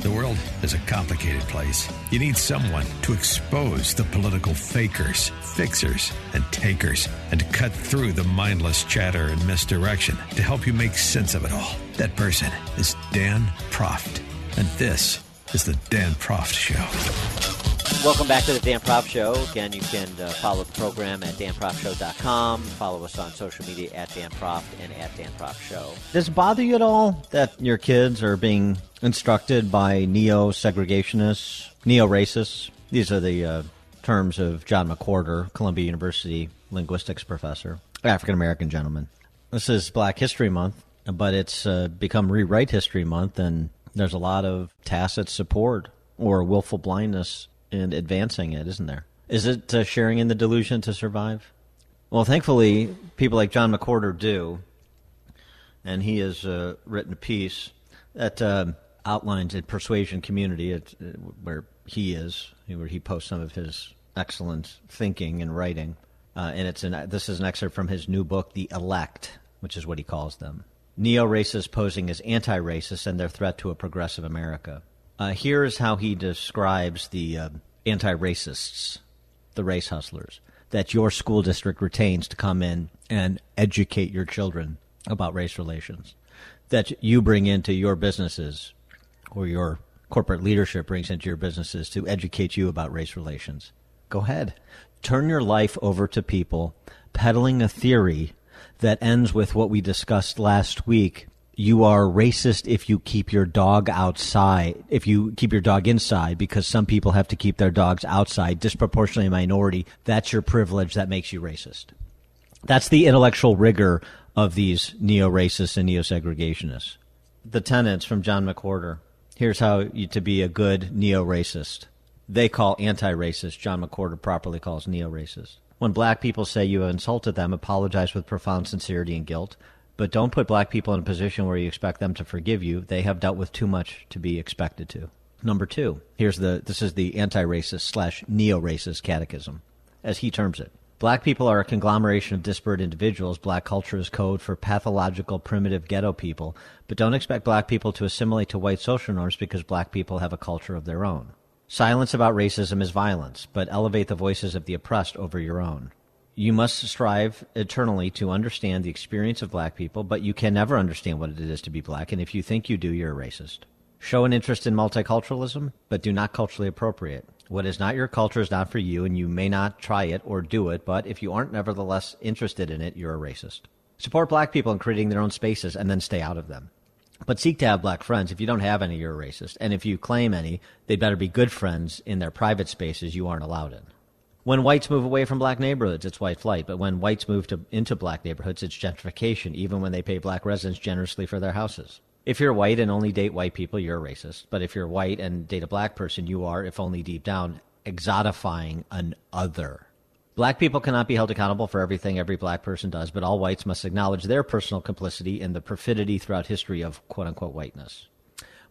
The world is a complicated place. You need someone to expose the political fakers, fixers, and takers, and to cut through the mindless chatter and misdirection to help you make sense of it all. That person is Dan Proft. And this is the Dan Proft Show. Welcome back to the Dan Proft Show. Again, you can uh, follow the program at danproftshow.com. Follow us on social media at Dan Proft and at Dan Proft Show. Does it bother you at all that your kids are being instructed by neo-segregationists, neo-racists? These are the uh, terms of John McWhorter, Columbia University linguistics professor, African American gentleman. This is Black History Month, but it's uh, become Rewrite History Month, and there's a lot of tacit support or willful blindness in advancing it, isn't there? Is it uh, sharing in the delusion to survive? Well, thankfully, people like John McWhorter do, and he has uh, written a piece that uh, outlines a persuasion community at, uh, where he is, where he posts some of his excellent thinking and writing. Uh, and it's an, this is an excerpt from his new book, The Elect, which is what he calls them. Neo racists posing as anti racists and their threat to a progressive America. Uh, here's how he describes the uh, anti racists, the race hustlers, that your school district retains to come in and educate your children about race relations, that you bring into your businesses or your corporate leadership brings into your businesses to educate you about race relations. Go ahead. Turn your life over to people peddling a theory that ends with what we discussed last week you are racist if you keep your dog outside, if you keep your dog inside, because some people have to keep their dogs outside, disproportionately a minority. That's your privilege. That makes you racist. That's the intellectual rigor of these neo racists and neo segregationists. The tenants from John McWhorter. Here's how you, to be a good neo racist. They call anti racist. John McWhorter properly calls neo racist. When black people say you have insulted them, apologize with profound sincerity and guilt. But don't put black people in a position where you expect them to forgive you. They have dealt with too much to be expected to. Number two, here's the this is the anti-racist slash neo-racist catechism, as he terms it. Black people are a conglomeration of disparate individuals. Black culture is code for pathological, primitive ghetto people. But don't expect black people to assimilate to white social norms because black people have a culture of their own. Silence about racism is violence, but elevate the voices of the oppressed over your own you must strive eternally to understand the experience of black people, but you can never understand what it is to be black. And if you think you do, you're a racist. Show an interest in multiculturalism, but do not culturally appropriate. What is not your culture is not for you, and you may not try it or do it, but if you aren't nevertheless interested in it, you're a racist. Support black people in creating their own spaces and then stay out of them. But seek to have black friends. If you don't have any, you're a racist. And if you claim any, they better be good friends in their private spaces you aren't allowed in. When whites move away from black neighborhoods, it's white flight. But when whites move to, into black neighborhoods, it's gentrification, even when they pay black residents generously for their houses. If you're white and only date white people, you're a racist. But if you're white and date a black person, you are, if only deep down, exotifying an other. Black people cannot be held accountable for everything every black person does, but all whites must acknowledge their personal complicity in the perfidy throughout history of quote unquote whiteness.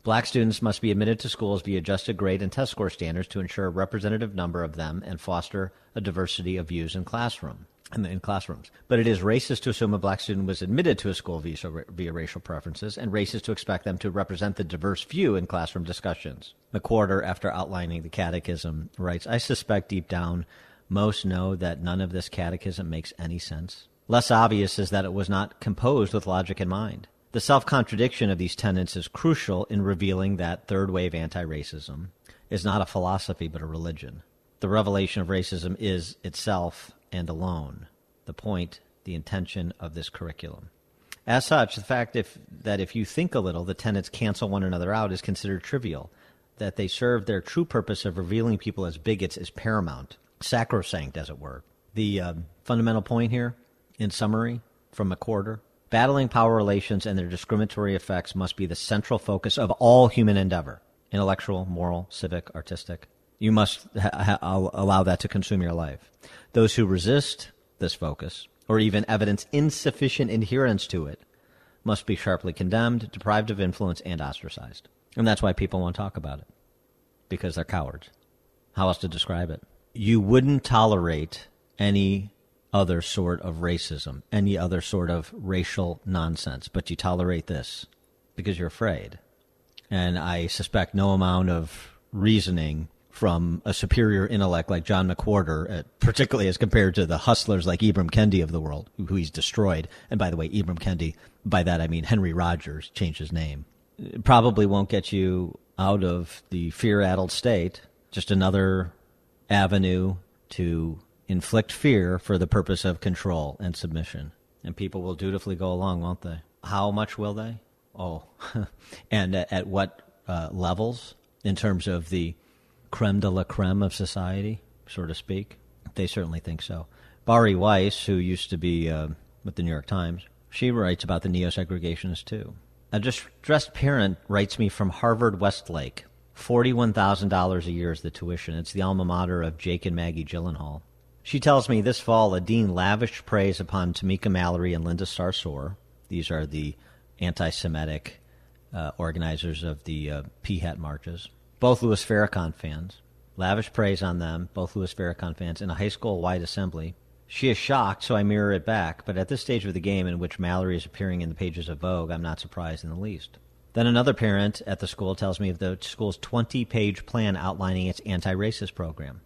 Black students must be admitted to schools via adjusted grade and test score standards to ensure a representative number of them and foster a diversity of views in classroom in classrooms. But it is racist to assume a black student was admitted to a school via, via racial preferences, and racist to expect them to represent the diverse view in classroom discussions. McWhorter, after outlining the catechism, writes, I suspect deep down most know that none of this catechism makes any sense. Less obvious is that it was not composed with logic in mind. The self contradiction of these tenets is crucial in revealing that third wave anti racism is not a philosophy but a religion. The revelation of racism is itself and alone the point, the intention of this curriculum. As such, the fact if, that if you think a little, the tenets cancel one another out is considered trivial. That they serve their true purpose of revealing people as bigots is paramount, sacrosanct, as it were. The um, fundamental point here, in summary, from McWhorter, Battling power relations and their discriminatory effects must be the central focus of all human endeavor intellectual, moral, civic, artistic. You must ha- ha- allow that to consume your life. Those who resist this focus, or even evidence insufficient adherence to it, must be sharply condemned, deprived of influence, and ostracized. And that's why people won't talk about it, because they're cowards. How else to describe it? You wouldn't tolerate any other sort of racism, any other sort of racial nonsense, but you tolerate this because you're afraid. And I suspect no amount of reasoning from a superior intellect like John McWhorter, uh, particularly as compared to the hustlers like Ibram Kendi of the world, who, he's destroyed. And by the way, Ibram Kendi, by that I mean Henry Rogers, changed his name. It probably won't get you out of the fear-addled state. Just another avenue to inflict fear for the purpose of control and submission. And people will dutifully go along, won't they? How much will they? Oh, and at, at what uh, levels in terms of the creme de la creme of society, so to speak? They certainly think so. Bari Weiss, who used to be uh, with the New York Times, she writes about the neo segregationists too. A distressed parent writes me from Harvard Westlake. $41,000 a year is the tuition. It's the alma mater of Jake and Maggie Gyllenhaal. She tells me this fall a dean lavished praise upon Tamika Mallory and Linda Sarsour. These are the anti Semitic uh, organizers of the uh, Hat marches. Both Louis Farrakhan fans. Lavish praise on them, both Louis Farrakhan fans, in a high school wide assembly. She is shocked, so I mirror it back, but at this stage of the game in which Mallory is appearing in the pages of Vogue, I'm not surprised in the least. Then another parent at the school tells me of the school's 20 page plan outlining its anti racist program.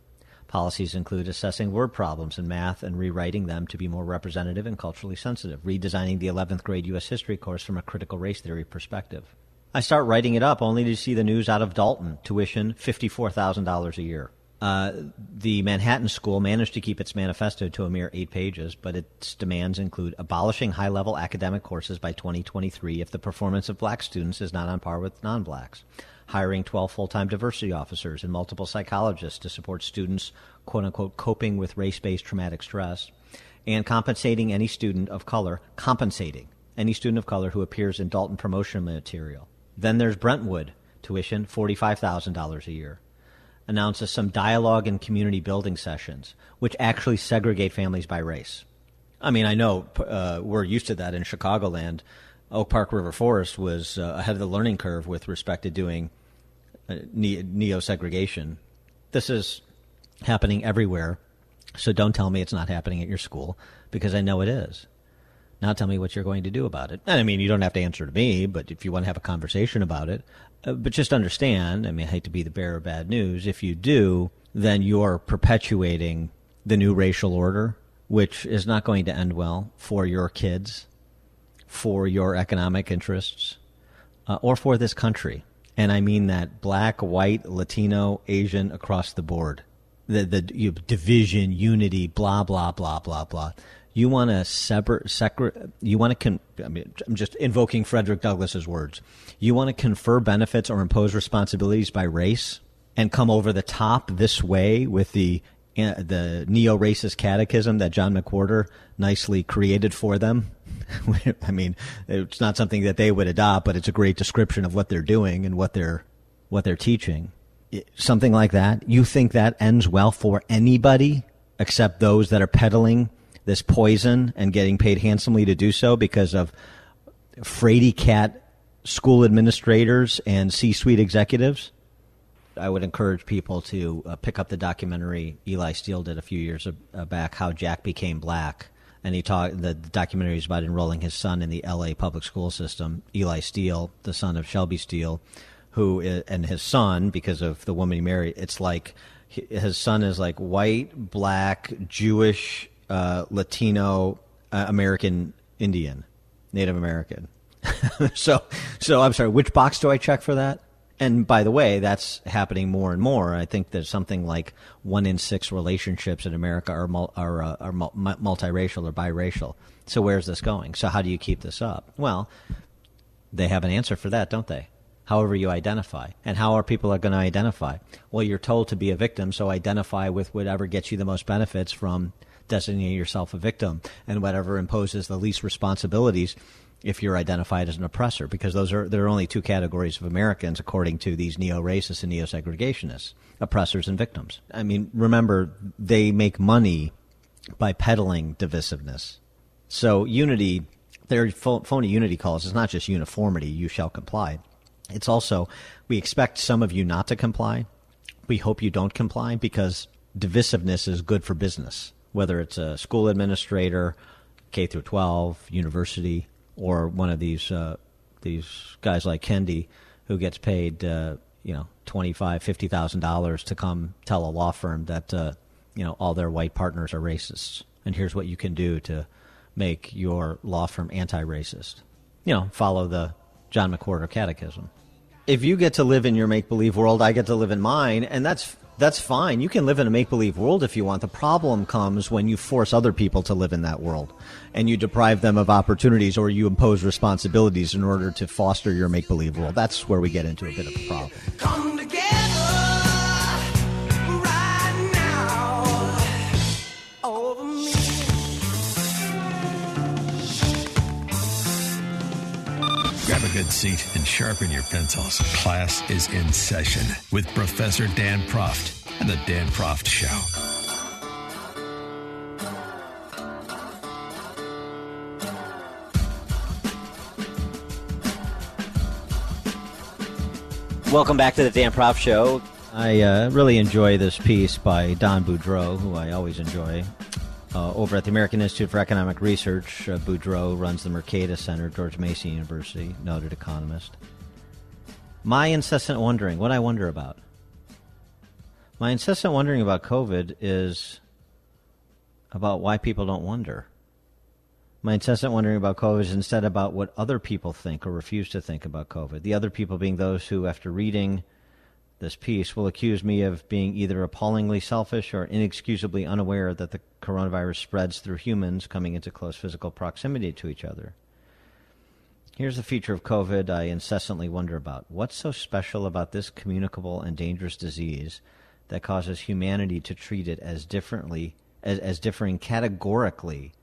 Policies include assessing word problems in math and rewriting them to be more representative and culturally sensitive, redesigning the 11th grade U.S. history course from a critical race theory perspective. I start writing it up only to see the news out of Dalton, tuition $54,000 a year. Uh, the Manhattan School managed to keep its manifesto to a mere eight pages, but its demands include abolishing high level academic courses by 2023 if the performance of black students is not on par with non blacks, hiring 12 full time diversity officers and multiple psychologists to support students, quote unquote, coping with race based traumatic stress, and compensating any student of color, compensating any student of color who appears in Dalton promotion material. Then there's Brentwood, tuition $45,000 a year. Announces some dialogue and community building sessions, which actually segregate families by race. I mean, I know uh, we're used to that in Chicagoland. Oak Park River Forest was uh, ahead of the learning curve with respect to doing uh, neo segregation. This is happening everywhere. So don't tell me it's not happening at your school because I know it is. Now tell me what you're going to do about it. And I mean, you don't have to answer to me, but if you want to have a conversation about it, uh, but just understand, I mean, I hate to be the bearer of bad news. If you do, then you're perpetuating the new racial order, which is not going to end well for your kids, for your economic interests, uh, or for this country and I mean that black, white, Latino, Asian across the board. The the you, division, unity, blah blah blah blah blah. You want to separate. You want to. Con, I mean, I'm just invoking Frederick Douglass's words. You want to confer benefits or impose responsibilities by race and come over the top this way with the uh, the neo-racist catechism that John McWhorter nicely created for them. I mean, it's not something that they would adopt, but it's a great description of what they're doing and what they're what they're teaching. Something like that. You think that ends well for anybody except those that are peddling this poison and getting paid handsomely to do so because of fraidy cat school administrators and C-suite executives? I would encourage people to uh, pick up the documentary Eli Steele did a few years uh, back, "How Jack Became Black," and he talked. The, documentary is about enrolling his son in the L.A. public school system. Eli Steele, the son of Shelby Steele, who and his son, because of the woman he married, it's like his son is like white, black, Jewish, uh, Latino, uh, American Indian, Native American. so, so I'm sorry. Which box do I check for that? And by the way, that's happening more and more. I think that something like one in six relationships in America are, are, uh, are multiracial or biracial. So where's this going? So how do you keep this up? Well, they have an answer for that, don't they? However you identify. And how are people are going to identify? Well, you're told to be a victim, so identify with whatever gets you the most benefits from designate yourself a victim, and whatever imposes the least responsibilities if you're identified as an oppressor, because those are there are only two categories of Americans according to these neo-racists and neo-segregationists: oppressors and victims. I mean, remember they make money by peddling divisiveness. So unity, their phony unity calls is not just uniformity. You shall comply. It's also we expect some of you not to comply. We hope you don't comply because divisiveness is good for business, whether it's a school administrator, K through 12, university, or one of these uh, these guys like Kendi who gets paid uh, you know twenty five fifty thousand dollars to come tell a law firm that uh, you know all their white partners are racists, and here's what you can do to make your law firm anti-racist. You know, follow the John McWhorter Catechism. If you get to live in your make believe world, I get to live in mine, and that's that's fine. You can live in a make believe world if you want. The problem comes when you force other people to live in that world and you deprive them of opportunities or you impose responsibilities in order to foster your make believe world. That's where we get into a bit of a problem. Good seat and sharpen your pencils. Class is in session with Professor Dan Proft and the Dan Proft Show. Welcome back to the Dan Proft Show. I uh, really enjoy this piece by Don Boudreaux, who I always enjoy. Uh, over at the American Institute for Economic Research, uh, Boudreaux runs the Mercatus Center, George Mason University, noted economist. My incessant wondering, what I wonder about. My incessant wondering about COVID is about why people don't wonder. My incessant wondering about COVID is instead about what other people think or refuse to think about COVID. The other people being those who, after reading this piece will accuse me of being either appallingly selfish or inexcusably unaware that the coronavirus spreads through humans coming into close physical proximity to each other. Here's a feature of COVID I incessantly wonder about. What's so special about this communicable and dangerous disease that causes humanity to treat it as differently as, as differing categorically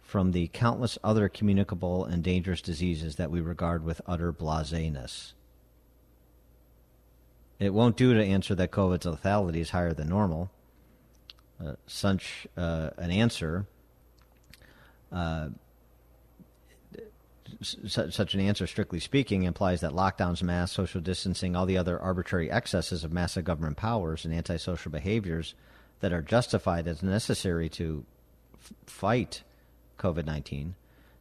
from the countless other communicable and dangerous diseases that we regard with utter blaseness? It won't do to answer that COVID's lethality is higher than normal. Uh, such uh, an answer, uh, such an answer, strictly speaking, implies that lockdowns, mass social distancing, all the other arbitrary excesses of massive government powers and antisocial behaviors that are justified as necessary to f- fight COVID 19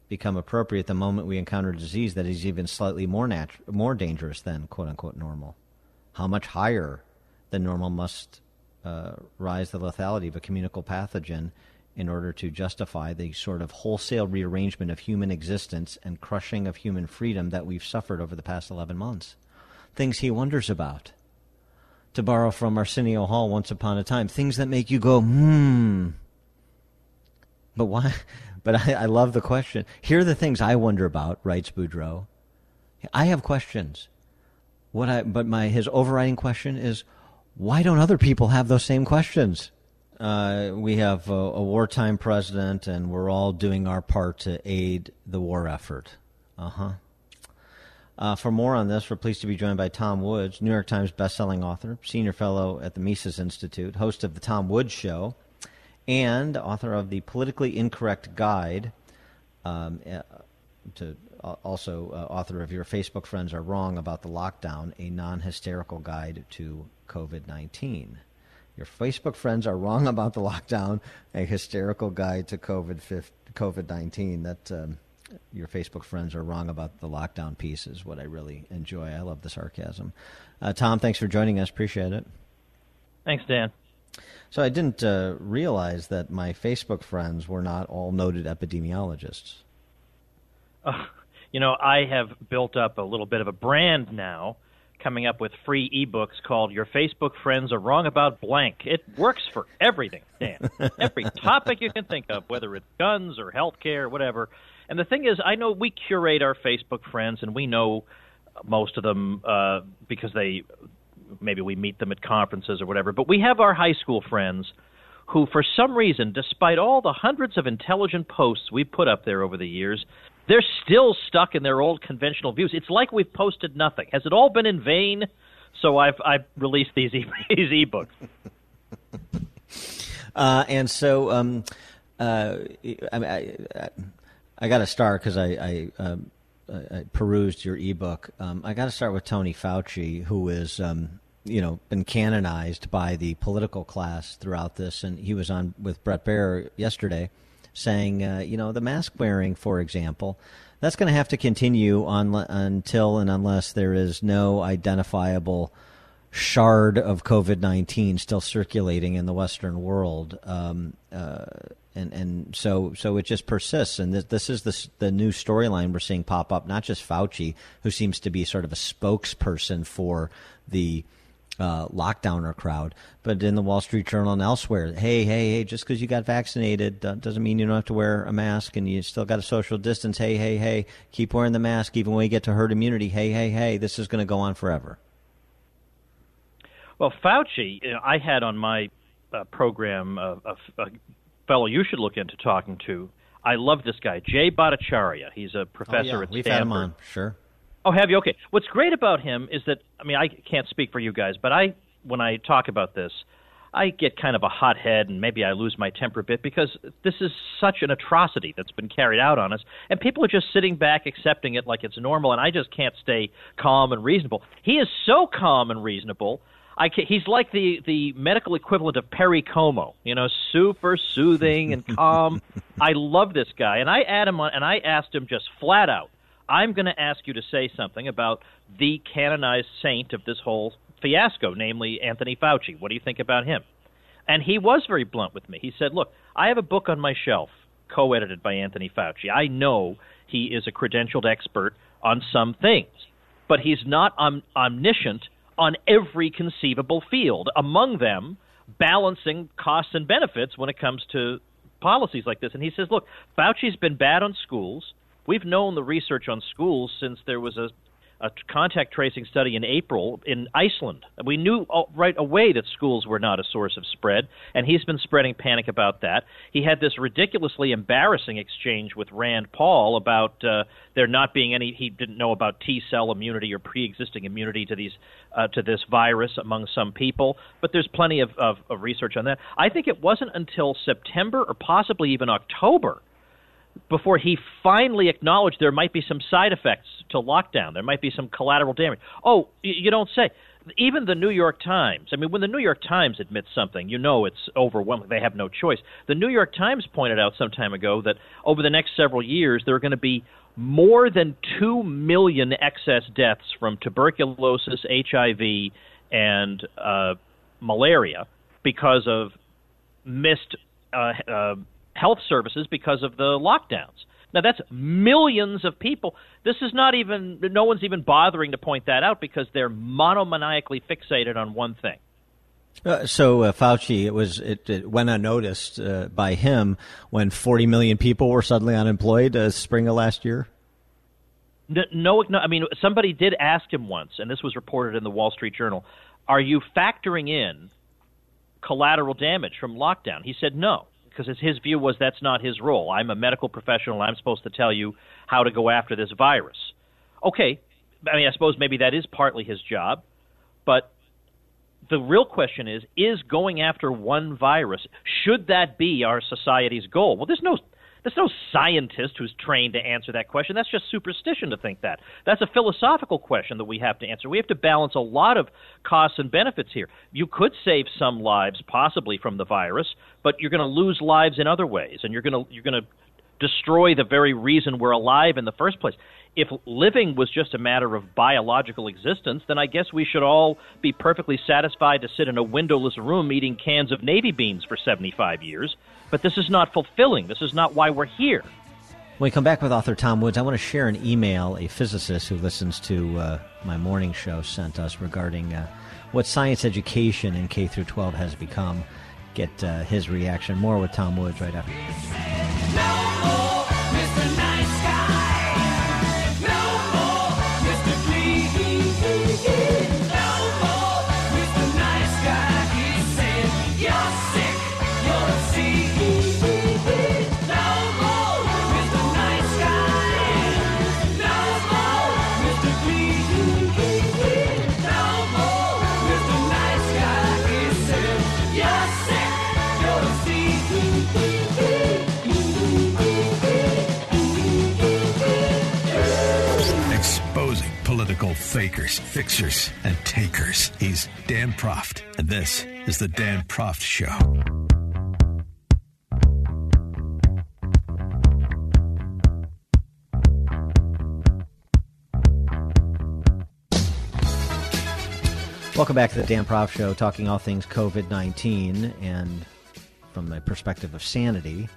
become appropriate the moment we encounter a disease that is even slightly more, natu- more dangerous than quote unquote normal how much higher than normal must uh, rise the lethality of a communicable pathogen in order to justify the sort of wholesale rearrangement of human existence and crushing of human freedom that we've suffered over the past 11 months. Things he wonders about. To borrow from Arsenio Hall once upon a time, things that make you go, hmm. But why? But I, I love the question. Here are the things I wonder about, writes Boudreaux. I have questions. What I but my his overriding question is, why don't other people have those same questions? Uh, we have a, a, wartime president, and we're all doing our part to aid the war effort. Uh-huh. Uh, for more on this, we're pleased to be joined by Tom Woods, New York Times bestselling author, senior fellow at the Mises Institute, host of the Tom Woods Show, and author of the Politically Incorrect Guide um, uh, to also uh, author of Your Facebook Friends Are Wrong About the Lockdown, a non hysterical guide to COVID 19. Your Facebook friends are wrong about the lockdown, a hysterical guide to COVID 19. That. Um, your Facebook friends are wrong about the lockdown piece is what I really enjoy. I love the sarcasm. Uh, Tom, thanks for joining us. Appreciate it. Thanks, Dan. So I didn't uh, realize that my Facebook friends were not all noted epidemiologists. Uh, you know, I have built up a little bit of a brand now, coming up with free ebooks called Your Facebook Friends Are Wrong About Blank. It works for everything, Dan. Every topic you can think of, whether it's guns or healthcare, whatever. And the thing is, I know we curate our Facebook friends, and we know most of them uh, because they maybe we meet them at conferences or whatever. But we have our high school friends who, for some reason, despite all the hundreds of intelligent posts we've put up there over the years, they're still stuck in their old conventional views. It's like we've posted nothing. Has it all been in vain? So I've I've released these e- these ebooks. uh, and so um, uh, I, I, I, got to start because I, I, um, I, perused your ebook. Um, I got to start with Tony Fauci, who is um, you know been canonized by the political class throughout this, and he was on with Bret Baier yesterday saying, uh, you know, the mask wearing, for example, that's going to have to continue on until and unless there is no identifiable shard of COVID nineteen still circulating in the Western world. Um, uh, and and so so it just persists, and this, this is the the new storyline we're seeing pop up. Not just Fauci, who seems to be sort of a spokesperson for the uh, lockdowner crowd, but in the Wall Street Journal and elsewhere, hey, hey, hey, just because you got vaccinated uh, doesn't mean you don't have to wear a mask and you still got a social distance. Hey, hey, hey, keep wearing the mask even when you get to herd immunity. Hey, hey, hey, this is going to go on forever. Well, Fauci, you know, I had on my uh, program a, a, a fellow you should look into talking to. I love this guy, Jay Bhattacharya. He's a professor oh, yeah. at We've Stanford. had him on, sure. Oh, have you? Okay. What's great about him is that I mean I can't speak for you guys, but I when I talk about this, I get kind of a hot head and maybe I lose my temper a bit because this is such an atrocity that's been carried out on us, and people are just sitting back accepting it like it's normal, and I just can't stay calm and reasonable. He is so calm and reasonable. I can, he's like the the medical equivalent of Perry Como, you know, super soothing and calm. I love this guy, and I add him on, and I asked him just flat out I'm going to ask you to say something about the canonized saint of this whole fiasco, namely Anthony Fauci. What do you think about him? And he was very blunt with me. He said, Look, I have a book on my shelf, co edited by Anthony Fauci. I know he is a credentialed expert on some things, but he's not om- omniscient on every conceivable field, among them, balancing costs and benefits when it comes to policies like this. And he says, Look, Fauci's been bad on schools. We've known the research on schools since there was a, a contact tracing study in April in Iceland. We knew right away that schools were not a source of spread, and he's been spreading panic about that. He had this ridiculously embarrassing exchange with Rand Paul about uh, there not being any. He didn't know about T cell immunity or pre-existing immunity to these uh, to this virus among some people, but there's plenty of, of, of research on that. I think it wasn't until September or possibly even October before he finally acknowledged there might be some side effects to lockdown. There might be some collateral damage. Oh, you don't say. Even the New York Times. I mean, when the New York Times admits something, you know it's overwhelming. They have no choice. The New York Times pointed out some time ago that over the next several years, there are going to be more than 2 million excess deaths from tuberculosis, HIV, and uh, malaria because of missed uh, uh, health services because of the lockdowns. Now that's millions of people. This is not even no one's even bothering to point that out because they're monomaniacally fixated on one thing. Uh, so uh, Fauci, it was it, it went unnoticed uh, by him when 40 million people were suddenly unemployed uh, spring of last year. No, no, no, I mean somebody did ask him once, and this was reported in the Wall Street Journal. Are you factoring in collateral damage from lockdown? He said no because his view was that's not his role. I'm a medical professional. I'm supposed to tell you how to go after this virus. Okay, I mean, I suppose maybe that is partly his job, but the real question is: Is going after one virus should that be our society's goal? Well, there's no there's no scientist who's trained to answer that question. That's just superstition to think that. That's a philosophical question that we have to answer. We have to balance a lot of costs and benefits here. You could save some lives possibly from the virus, but you're going to lose lives in other ways, and you're going to you're going to destroy the very reason we're alive in the first place. If living was just a matter of biological existence, then I guess we should all be perfectly satisfied to sit in a windowless room eating cans of navy beans for 75 years. But this is not fulfilling. This is not why we're here. When we come back with author Tom Woods, I want to share an email a physicist who listens to uh, my morning show sent us regarding uh, what science education in K through 12 has become. Get uh, his reaction. More with Tom Woods right after fakers, fixers, and takers. He's Dan Proft, and this is the Dan Proft Show. Welcome back to the Dan Proft Show, talking all things COVID 19 and from the perspective of sanity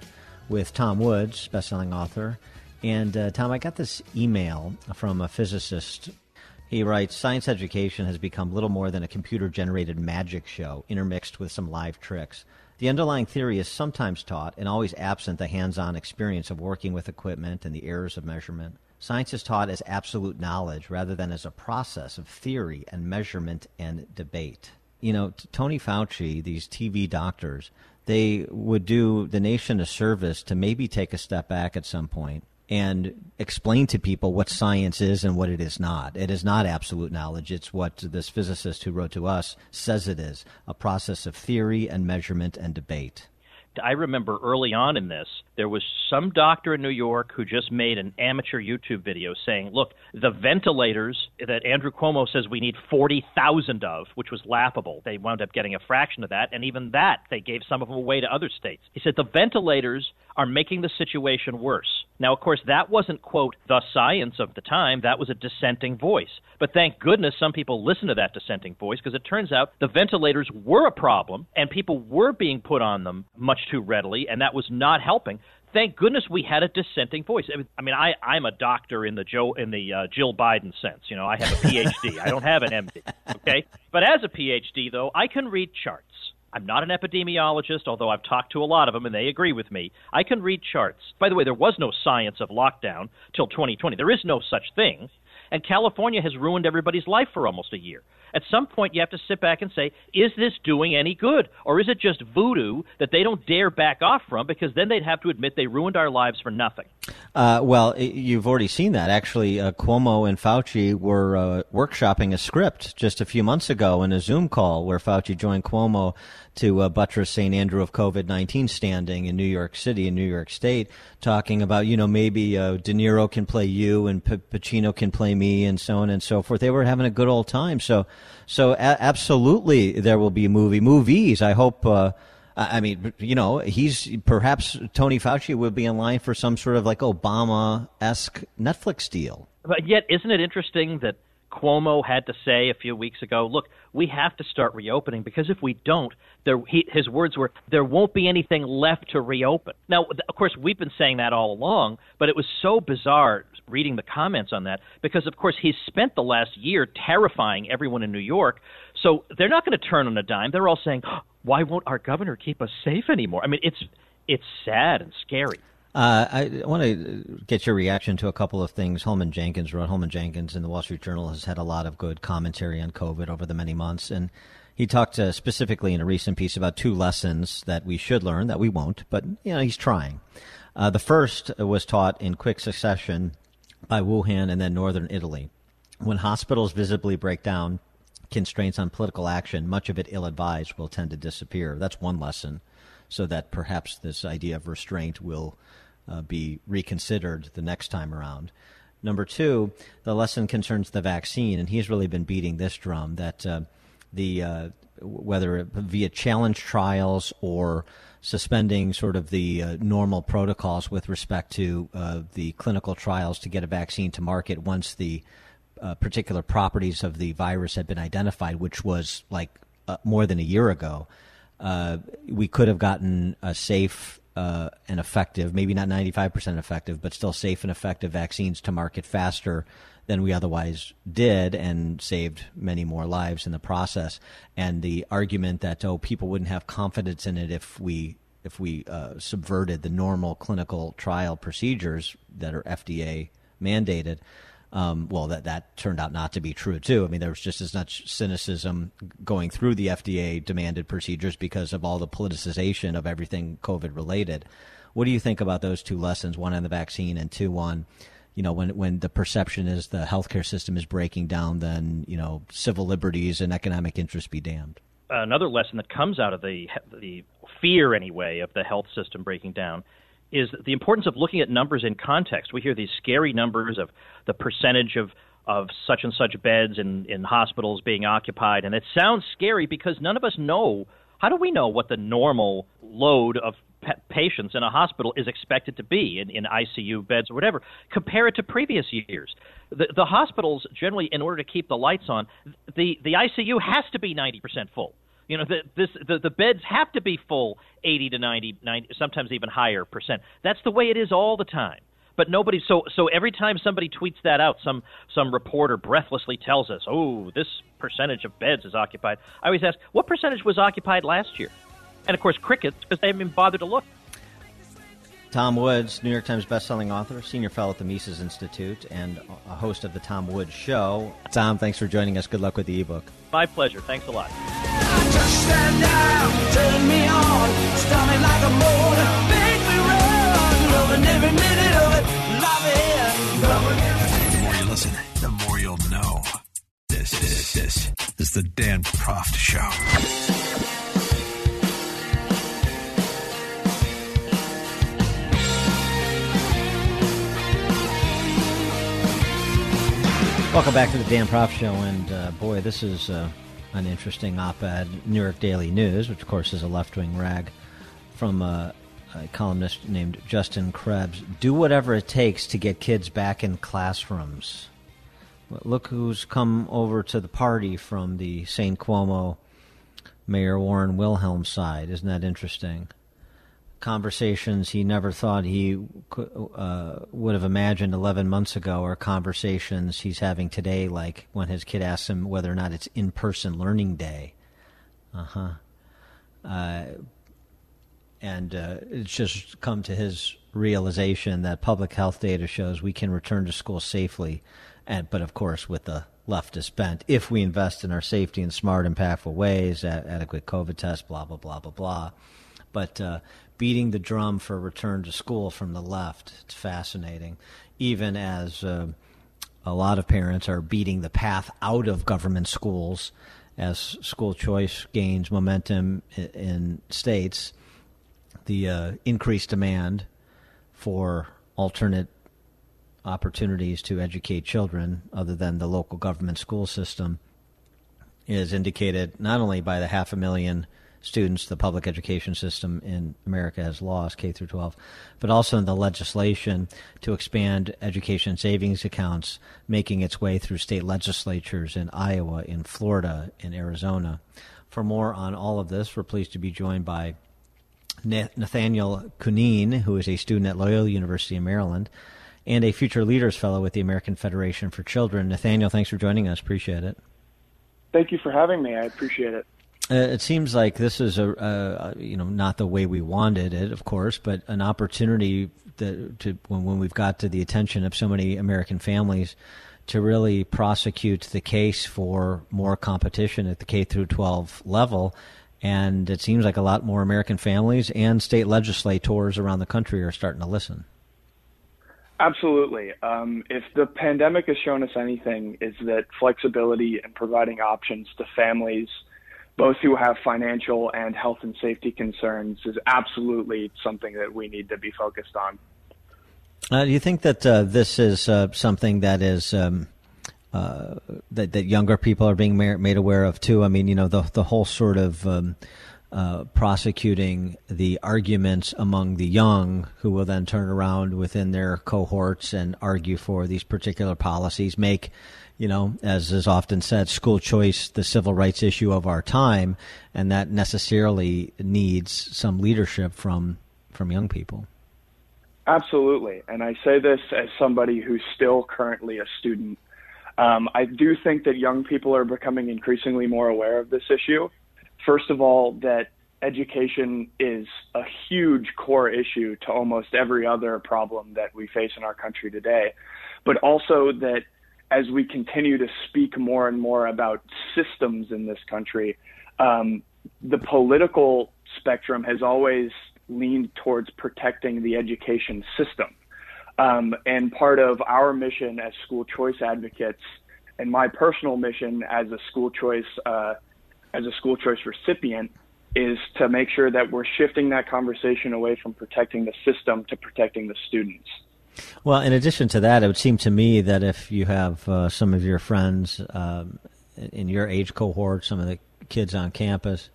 with Tom Woods, bestselling author. And uh, Tom, I got this email from a physicist. He writes Science education has become little more than a computer generated magic show intermixed with some live tricks. The underlying theory is sometimes taught and always absent the hands on experience of working with equipment and the errors of measurement. Science is taught as absolute knowledge rather than as a process of theory and measurement and debate. You know, Tony Fauci, these TV doctors, they would do the nation a service to maybe take a step back at some point and explain to people what science is and what it is not. It is not absolute knowledge. It's what this physicist who wrote to us says it is a process of theory and measurement and debate. I remember early on in this, there was some doctor in New York who just made an amateur YouTube video saying, look, the ventilators that Andrew Cuomo says we need 40,000 of, which was laughable. They wound up getting a fraction of that, and even that, they gave some of them away to other states. He said the ventilators are making the situation worse. Now, of course, that wasn't, quote, the science of the time. That was a dissenting voice. But thank goodness some people listened to that dissenting voice because it turns out the ventilators were a problem and people were being put on them much too readily, and that was not helping thank goodness we had a dissenting voice. I mean, I, I'm a doctor in the Joe in the uh, Jill Biden sense. You know, I have a PhD. I don't have an MD. Okay, but as a PhD, though, I can read charts. I'm not an epidemiologist, although I've talked to a lot of them and they agree with me. I can read charts. By the way, there was no science of lockdown till 2020. There is no such thing. And California has ruined everybody's life for almost a year. At some point, you have to sit back and say, is this doing any good? Or is it just voodoo that they don't dare back off from because then they'd have to admit they ruined our lives for nothing? Uh, well, you've already seen that. Actually, uh, Cuomo and Fauci were uh, workshopping a script just a few months ago in a Zoom call where Fauci joined Cuomo to uh, buttress St. Andrew of COVID 19 standing in New York City, in New York State, talking about, you know, maybe uh, De Niro can play you and P- Pacino can play me and so on and so forth. They were having a good old time. So, so a- absolutely there will be movie. Movies, I hope. Uh, I mean, you know, he's perhaps Tony Fauci will be in line for some sort of like Obama esque Netflix deal. But yet, isn't it interesting that Cuomo had to say a few weeks ago, look, we have to start reopening because if we don't, there, he, his words were, there won't be anything left to reopen. Now, of course, we've been saying that all along, but it was so bizarre reading the comments on that because, of course, he's spent the last year terrifying everyone in New York. So they're not going to turn on a dime. They're all saying, why won't our governor keep us safe anymore? I mean, it's it's sad and scary. Uh, I want to get your reaction to a couple of things. Holman Jenkins wrote. Holman Jenkins in the Wall Street Journal has had a lot of good commentary on COVID over the many months, and he talked uh, specifically in a recent piece about two lessons that we should learn that we won't, but you know he's trying. Uh, the first was taught in quick succession by Wuhan and then northern Italy. When hospitals visibly break down, constraints on political action, much of it ill-advised, will tend to disappear. That's one lesson, so that perhaps this idea of restraint will uh, be reconsidered the next time around. Number two, the lesson concerns the vaccine, and he's really been beating this drum that uh, the uh, whether via challenge trials or suspending sort of the uh, normal protocols with respect to uh, the clinical trials to get a vaccine to market once the uh, particular properties of the virus had been identified, which was like more than a year ago. we could have gotten a safe uh, and effective, maybe not 95% effective, but still safe and effective vaccines to market faster than we otherwise did and saved many more lives in the process. And the argument that, oh, people wouldn't have confidence in it if we if we uh, subverted the normal clinical trial procedures that are FDA mandated, um, well, that that turned out not to be true too. I mean, there was just as much cynicism going through the FDA demanded procedures because of all the politicization of everything COVID related. What do you think about those two lessons? One on the vaccine, and two on, you know, when when the perception is the healthcare system is breaking down, then you know, civil liberties and economic interests be damned. Another lesson that comes out of the the fear anyway of the health system breaking down is the importance of looking at numbers in context. We hear these scary numbers of the percentage of of such and such beds in in hospitals being occupied, and it sounds scary because none of us know. How do we know what the normal load of patients in a hospital is expected to be in, in ICU beds or whatever. Compare it to previous years. The, the hospitals generally, in order to keep the lights on, the, the ICU has to be 90% full. You know, the, this, the, the beds have to be full 80 to 90, 90, sometimes even higher percent. That's the way it is all the time. But nobody. So so every time somebody tweets that out, some some reporter breathlessly tells us, "Oh, this percentage of beds is occupied." I always ask, "What percentage was occupied last year?" And of course, crickets because they haven't even bothered to look. Tom Woods, New York Times bestselling author, senior fellow at the Mises Institute, and a host of the Tom Woods Show. Tom, thanks for joining us. Good luck with the ebook. My pleasure. Thanks a lot. The more you listen, the more you'll know. This, this, this is the Dan Proft Show. Welcome back to the Dan Proft Show, and uh, boy, this is uh, an interesting op-ed. New York Daily News, which of course is a left-wing rag, from a, a columnist named Justin Krebs. Do whatever it takes to get kids back in classrooms. Look who's come over to the party from the St. Cuomo Mayor Warren Wilhelm side. Isn't that interesting? Conversations he never thought he uh, would have imagined 11 months ago or conversations he's having today, like when his kid asks him whether or not it's in person learning day. Uh-huh. Uh And uh, it's just come to his realization that public health data shows we can return to school safely, and but of course with the leftist bent, if we invest in our safety in smart, impactful ways, adequate COVID tests, blah blah blah blah blah. But uh, beating the drum for return to school from the left. It's fascinating, even as uh, a lot of parents are beating the path out of government schools as school choice gains momentum in, in states. The uh, increased demand for alternate opportunities to educate children other than the local government school system is indicated not only by the half a million students the public education system in America has lost, K through 12, but also in the legislation to expand education savings accounts, making its way through state legislatures in Iowa, in Florida, in Arizona. For more on all of this, we're pleased to be joined by Nathaniel Cunneen, who is a student at Loyola University in Maryland and a Future Leaders Fellow with the American Federation for Children. Nathaniel, thanks for joining us. Appreciate it. Thank you for having me. I appreciate it. Uh, it seems like this is a uh, you know not the way we wanted it, of course, but an opportunity that, to when, when we've got to the attention of so many American families to really prosecute the case for more competition at the K through 12 level. And it seems like a lot more American families and state legislators around the country are starting to listen. Absolutely. Um, if the pandemic has shown us anything, is that flexibility and providing options to families – both who have financial and health and safety concerns is absolutely something that we need to be focused on. Uh, do you think that uh, this is uh, something that is um, uh, that that younger people are being made aware of too? I mean, you know, the the whole sort of um, uh, prosecuting the arguments among the young, who will then turn around within their cohorts and argue for these particular policies, make you know, as is often said, school choice, the civil rights issue of our time, and that necessarily needs some leadership from from young people. Absolutely, and I say this as somebody who's still currently a student. Um, I do think that young people are becoming increasingly more aware of this issue. First of all, that education is a huge core issue to almost every other problem that we face in our country today, but also that as we continue to speak more and more about systems in this country, um, the political spectrum has always leaned towards protecting the education system. Um, and part of our mission as school choice advocates, and my personal mission as a school choice uh, as a school choice recipient, is to make sure that we're shifting that conversation away from protecting the system to protecting the students. Well, in addition to that, it would seem to me that if you have uh, some of your friends um, in your age cohort, some of the kids on campus,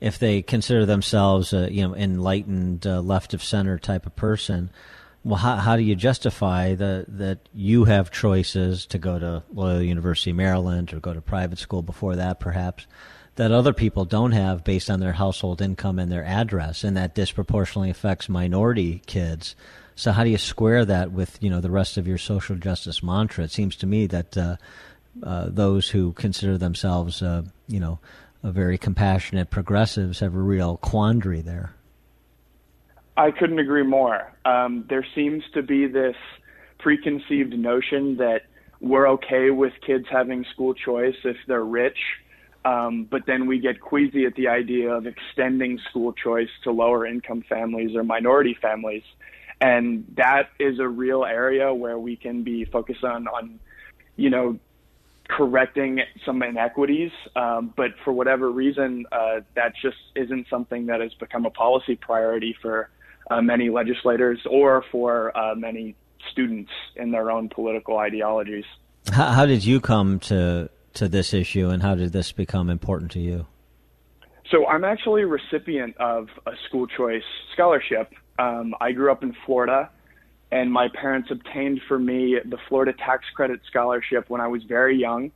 if they consider themselves, a, you know, enlightened uh, left of center type of person, well, how, how do you justify the, that you have choices to go to Loyola University, Maryland, or go to private school before that, perhaps, that other people don't have based on their household income and their address, and that disproportionately affects minority kids? So, how do you square that with you know the rest of your social justice mantra? It seems to me that uh, uh, those who consider themselves, uh, you know, very compassionate progressives have a real quandary there. I couldn't agree more. Um, there seems to be this preconceived notion that we're okay with kids having school choice if they're rich, um, but then we get queasy at the idea of extending school choice to lower income families or minority families. And that is a real area where we can be focused on, on you know, correcting some inequities. Um, but for whatever reason, uh, that just isn't something that has become a policy priority for uh, many legislators or for uh, many students in their own political ideologies. How, how, did you come to to this issue, and how did this become important to you? So I'm actually a recipient of a school choice scholarship. Um, I grew up in Florida, and my parents obtained for me the Florida Tax Credit Scholarship when I was very young.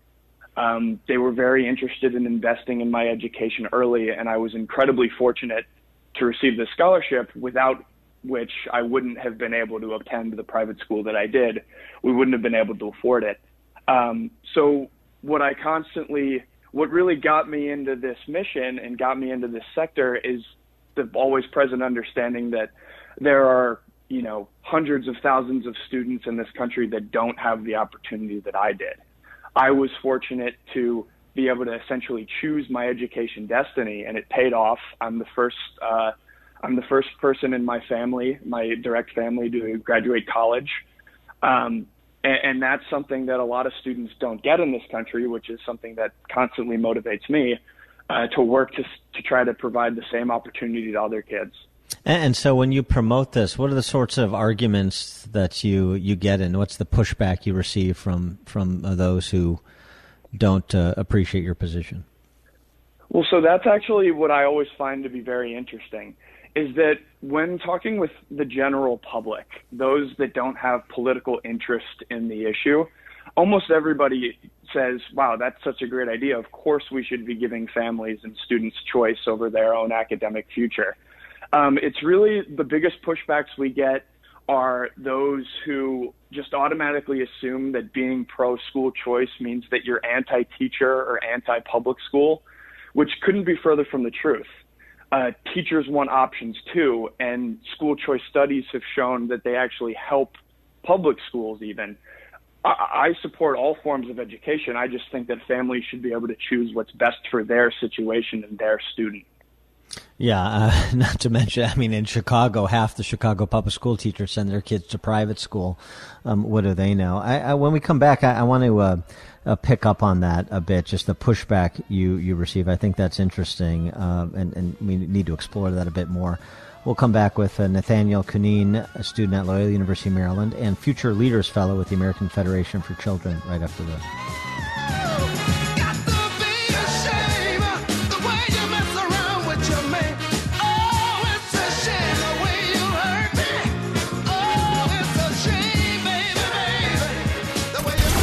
Um, they were very interested in investing in my education early, and I was incredibly fortunate to receive this scholarship, without which I wouldn't have been able to attend the private school that I did. We wouldn't have been able to afford it. Um, so what I constantly, what really got me into this mission and got me into this sector is the always present understanding that there are, you know, hundreds of thousands of students in this country that don't have the opportunity that I did. I was fortunate to be able to essentially choose my education destiny, and it paid off. I'm the first. Uh, I'm the first person in my family, my direct family, to graduate college, um, and, and that's something that a lot of students don't get in this country, which is something that constantly motivates me uh, to work to to try to provide the same opportunity to other kids. And so, when you promote this, what are the sorts of arguments that you you get, and what's the pushback you receive from from uh, those who don't uh, appreciate your position? Well, so that's actually what I always find to be very interesting is that when talking with the general public, those that don't have political interest in the issue, almost everybody says, wow, that's such a great idea. Of course, we should be giving families and students choice over their own academic future. Um, it's really the biggest pushbacks we get are those who just automatically assume that being pro school choice means that you're anti teacher or anti public school, which couldn't be further from the truth. Uh, teachers want options too, and school choice studies have shown that they actually help public schools even. I, support all forms of education. I just think that families should be able to choose what's best for their situation and their student. Yeah, uh, not to mention, I mean, in Chicago, half the Chicago public school teachers send their kids to private school. Um, what do they know? I, I, when we come back, I, I want to uh, uh, pick up on that a bit, just the pushback you, you receive. I think that's interesting, uh, and, and we need to explore that a bit more. We'll come back with uh, Nathaniel Cunneen, a student at Loyola University, of Maryland, and Future Leaders Fellow with the American Federation for Children right after this.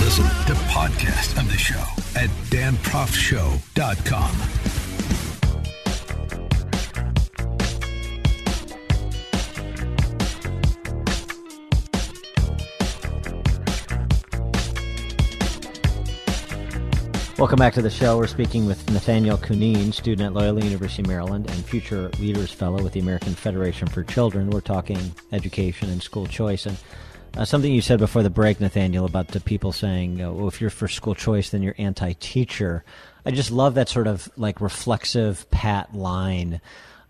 Listen to podcast of the show at danproftshow.com. Welcome back to the show. We're speaking with Nathaniel Cunneen, student at Loyola University, Maryland, and future Leaders Fellow with the American Federation for Children. We're talking education and school choice. And uh, something you said before the break, Nathaniel, about the people saying, uh, well, if you're for school choice, then you're anti teacher. I just love that sort of like reflexive pat line.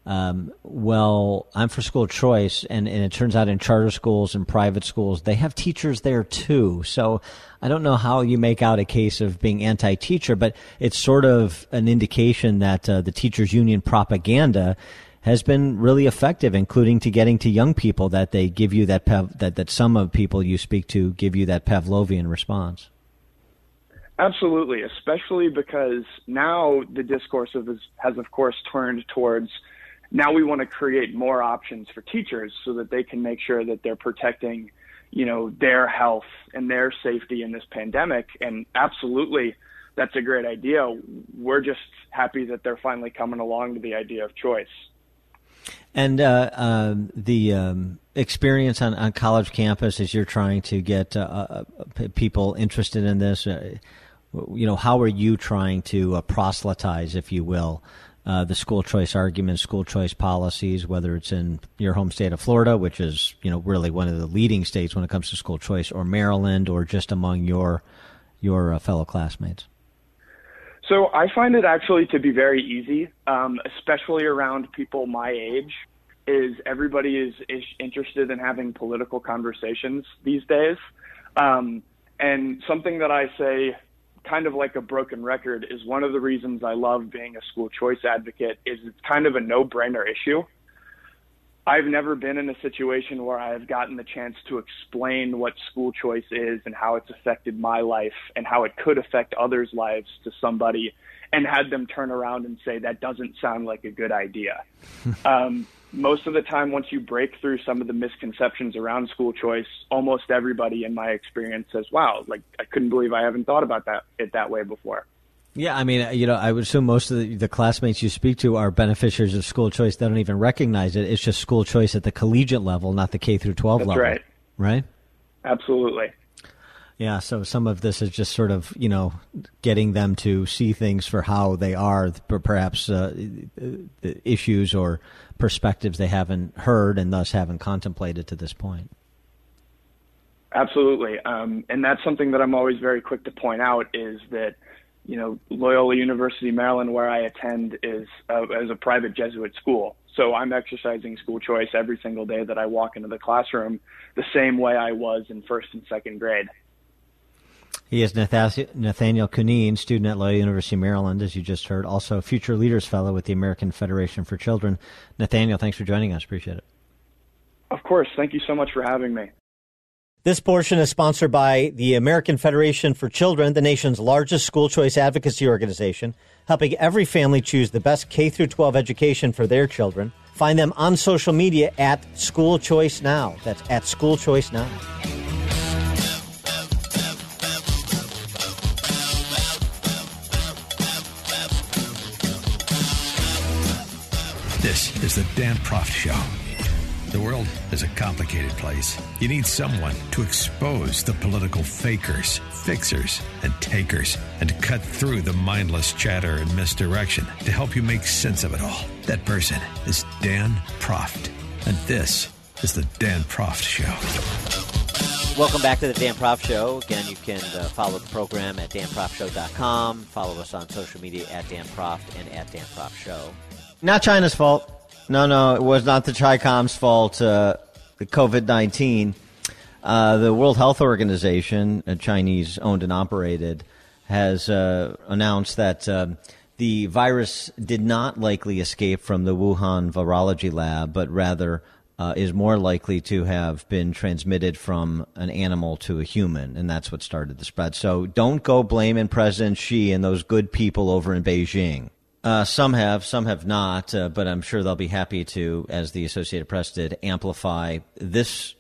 Um, well, I'm for school choice, and, and it turns out in charter schools and private schools, they have teachers there too. So I don't know how you make out a case of being anti teacher, but it's sort of an indication that uh, the teachers union propaganda has been really effective, including to getting to young people that they give you that Pav- that that some of people you speak to give you that Pavlovian response. Absolutely, especially because now the discourse has, has of course turned towards now we want to create more options for teachers so that they can make sure that they're protecting, you know, their health and their safety in this pandemic. And absolutely, that's a great idea. We're just happy that they're finally coming along to the idea of choice. And uh, uh, the um, experience on, on college campus as you're trying to get uh, uh people interested in this, uh, you know, how are you trying to uh, proselytize, if you will, the school choice arguments, school choice policies, whether it's in your home state of Florida, which is you know really one of the leading states when it comes to school choice, or Maryland, or just among your your fellow classmates? So I find it actually to be very easy, um, especially around people my age. Is everybody is, is interested in having political conversations these days? Um, and something that I say, kind of like a broken record, is one of the reasons I love being a school choice advocate. Is it's kind of a no-brainer issue. I've never been in a situation where I've gotten the chance to explain what school choice is and how it's affected my life and how it could affect others' lives to somebody and had them turn around and say, that doesn't sound like a good idea. um, most of the time, once you break through some of the misconceptions around school choice, almost everybody in my experience says, wow, like I couldn't believe I haven't thought about that it that way before. Yeah, I mean, uh, you know, I would assume most of the, the, classmates you speak to are beneficiaries of school choice. They don't even recognize it. It's just school choice at the collegiate level, not the K through 12 That's level. right. Right? Absolutely. Yeah, so some of this is just sort of, you know, getting them to see things for how they are, perhaps uh, issues or perspectives they haven't heard and thus haven't contemplated to this point. Absolutely. Um, and that's something that I'm always very quick to point out is that – you know, Loyola University, Maryland, where I attend, is uh, as a private Jesuit school. So I'm exercising school choice every single day that I walk into the classroom, the same way I was in first and second grade. He is Nathaniel Cunneen, student at Loyola University, Maryland, as you just heard, also Future Leaders Fellow with the American Federation for Children. Nathaniel, thanks for joining us. Appreciate it. Of course. Thank you so much for having me. This portion is sponsored by the American Federation for Children, the nation's largest school choice advocacy organization, helping every family choose the best K through 12 education for their children. Find them on social media at School Choice Now. That's at School Choice Now. Is the Dan Proft Show. The world is a complicated place. You need someone to expose the political fakers, fixers, and takers, and to cut through the mindless chatter and misdirection to help you make sense of it all. That person is Dan Proft. And this is the Dan Proft Show. Welcome back to the Dan Proft Show. Again, you can uh, follow the program at danproftshow.com. Follow us on social media at Dan Proft and at Dan Proft Show. Not China's fault. No, no, it was not the CHICOM's fault. Uh, the COVID 19. Uh, the World Health Organization, uh, Chinese owned and operated, has uh, announced that um, the virus did not likely escape from the Wuhan virology lab, but rather uh, is more likely to have been transmitted from an animal to a human, and that's what started the spread. So don't go blaming President Xi and those good people over in Beijing. Uh, some have, some have not, uh, but I'm sure they'll be happy to, as the Associated Press did, amplify this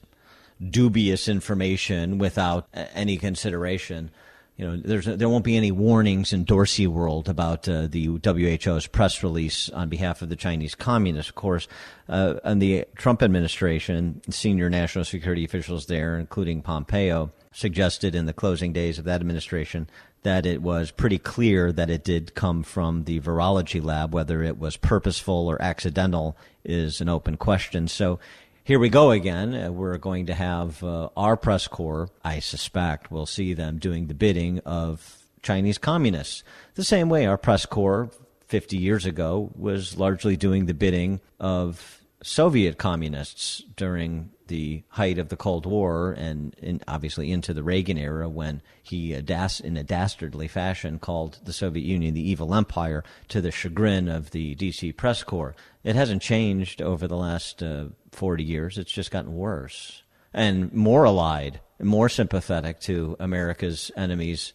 dubious information without any consideration. You know, there's there won't be any warnings in Dorsey World about uh, the WHO's press release on behalf of the Chinese Communists. Of course, uh, and the Trump administration, senior national security officials there, including Pompeo, suggested in the closing days of that administration that it was pretty clear that it did come from the virology lab. Whether it was purposeful or accidental is an open question. So here we go again. Uh, we're going to have uh, our press corps, I suspect, we'll see them doing the bidding of Chinese communists. The same way our press corps 50 years ago was largely doing the bidding of Soviet communists during the height of the Cold War and obviously into the Reagan era when he, in a dastardly fashion, called the Soviet Union the evil empire to the chagrin of the DC press corps. It hasn't changed over the last uh, 40 years, it's just gotten worse and more allied, more sympathetic to America's enemies,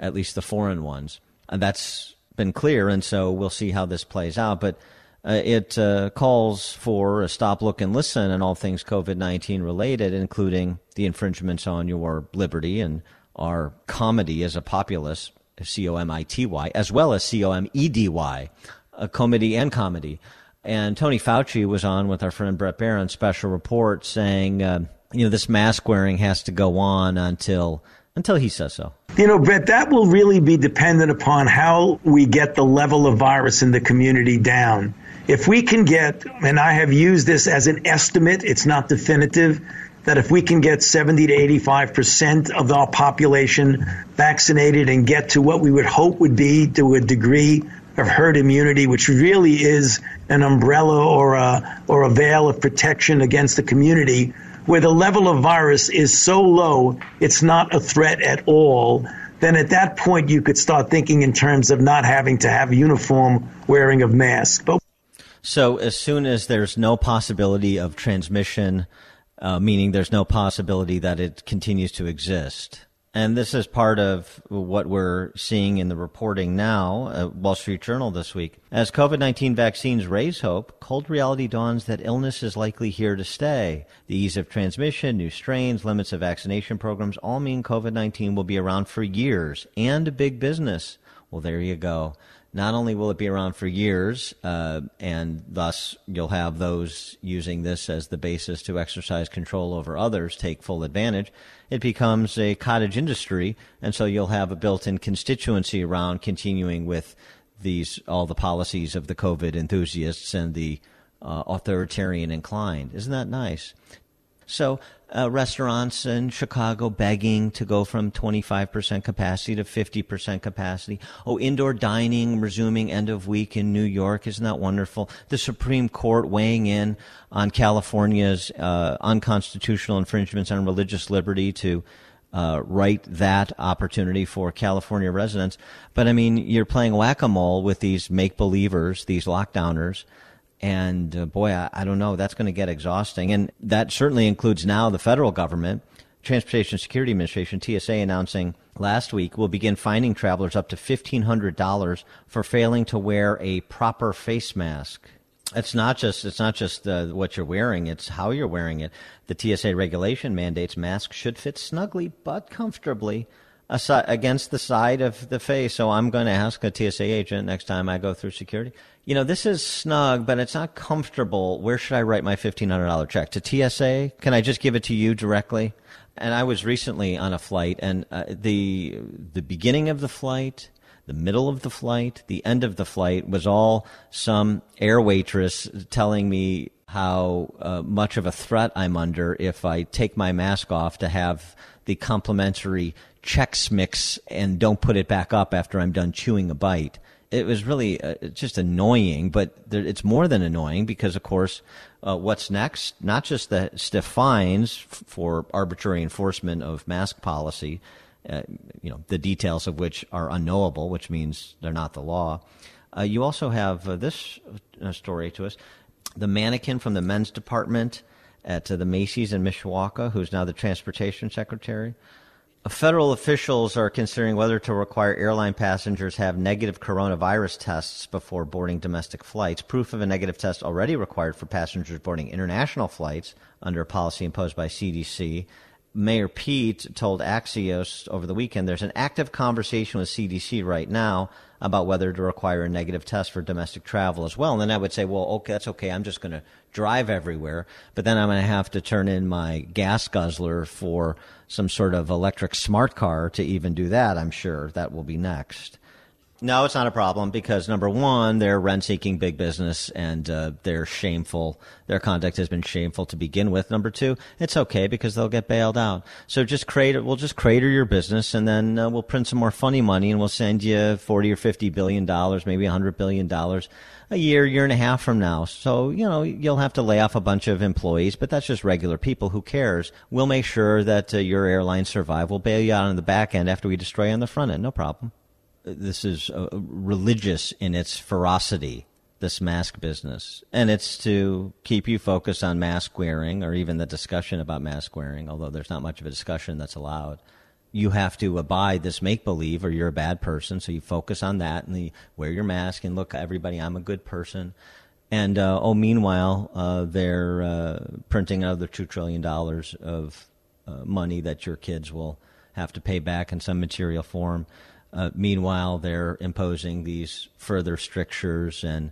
at least the foreign ones. And that's been clear, and so we'll see how this plays out. But uh, it uh, calls for a stop, look, and listen on all things COVID 19 related, including the infringements on your liberty and our comity as a populace, C O M I T Y, as well as C O M E D Y, a comedy and comedy. And Tony Fauci was on with our friend Bret Baier special report saying, uh, you know, this mask wearing has to go on until until he says so. You know, Bret, that will really be dependent upon how we get the level of virus in the community down. If we can get, and I have used this as an estimate, it's not definitive, that if we can get 70 to 85 percent of our population vaccinated and get to what we would hope would be to a degree of herd immunity, which really is an umbrella or a, or a veil of protection against the community, where the level of virus is so low, it's not a threat at all, then at that point you could start thinking in terms of not having to have uniform wearing of masks. But so as soon as there's no possibility of transmission, uh, meaning there's no possibility that it continues to exist. And this is part of what we're seeing in the reporting now, uh, Wall Street Journal this week. As COVID 19 vaccines raise hope, cold reality dawns that illness is likely here to stay. The ease of transmission, new strains, limits of vaccination programs all mean COVID 19 will be around for years and big business. Well, there you go not only will it be around for years, uh, and thus you'll have those using this as the basis to exercise control over others take full advantage, it becomes a cottage industry, and so you'll have a built-in constituency around continuing with these all the policies of the COVID enthusiasts and the uh, authoritarian inclined. Isn't that nice? So uh, restaurants in Chicago begging to go from 25% capacity to 50% capacity. Oh, indoor dining resuming end of week in New York. Isn't that wonderful? The Supreme Court weighing in on California's uh, unconstitutional infringements on religious liberty to uh, write that opportunity for California residents. But I mean, you're playing whack a mole with these make believers, these lockdowners. And uh, boy, I, I don't know. That's going to get exhausting. And that certainly includes now the federal government. Transportation Security Administration, TSA, announcing last week will begin fining travelers up to $1,500 for failing to wear a proper face mask. It's not just it's not just uh, what you're wearing; it's how you're wearing it. The TSA regulation mandates masks should fit snugly but comfortably against the side of the face. So I'm going to ask a TSA agent next time I go through security you know, this is snug, but it's not comfortable. Where should I write my $1,500 check? To TSA? Can I just give it to you directly? And I was recently on a flight, and uh, the the beginning of the flight, the middle of the flight, the end of the flight was all some air waitress telling me how uh, much of a threat I'm under if I take my mask off to have the complimentary Chex Mix and don't put it back up after I'm done chewing a bite it was really uh, just annoying, but there, it's more than annoying because, of course, uh, what's next? Not just the stiff fines for arbitrary enforcement of mask policy, uh, you know, the details of which are unknowable, which means they're not the law. Uh, you also have uh, this uh, story to us: the mannequin from the men's department at the Macy's in Mishawaka, who's now the transportation secretary. Federal officials are considering whether to require airline passengers have negative coronavirus tests before boarding domestic flights. Proof of a negative test already required for passengers boarding international flights under a policy imposed by CDC. Mayor Pete told Axios over the weekend there's an active conversation with CDC right now about whether to require a negative test for domestic travel as well. And then I would say, well, okay, that's okay. I'm just going to drive everywhere, but then I'm going to have to turn in my gas guzzler for some sort of electric smart car to even do that. I'm sure that will be next. No, it's not a problem because number one, they're rent-seeking big business and uh, they're shameful. Their conduct has been shameful to begin with. Number two, it's okay because they'll get bailed out. So just create, we'll just crater your business and then uh, we'll print some more funny money and we'll send you forty or fifty billion dollars, maybe a hundred billion dollars a year, year and a half from now. So you know you'll have to lay off a bunch of employees, but that's just regular people. Who cares? We'll make sure that uh, your airline survive. We'll bail you out on the back end after we destroy you on the front end. No problem this is uh, religious in its ferocity, this mask business. And it's to keep you focused on mask wearing or even the discussion about mask wearing, although there's not much of a discussion that's allowed. You have to abide this make believe or you're a bad person. So you focus on that and you wear your mask and look, everybody, I'm a good person. And uh, oh, meanwhile, uh, they're uh, printing another $2 trillion of uh, money that your kids will have to pay back in some material form. Uh, meanwhile, they're imposing these further strictures and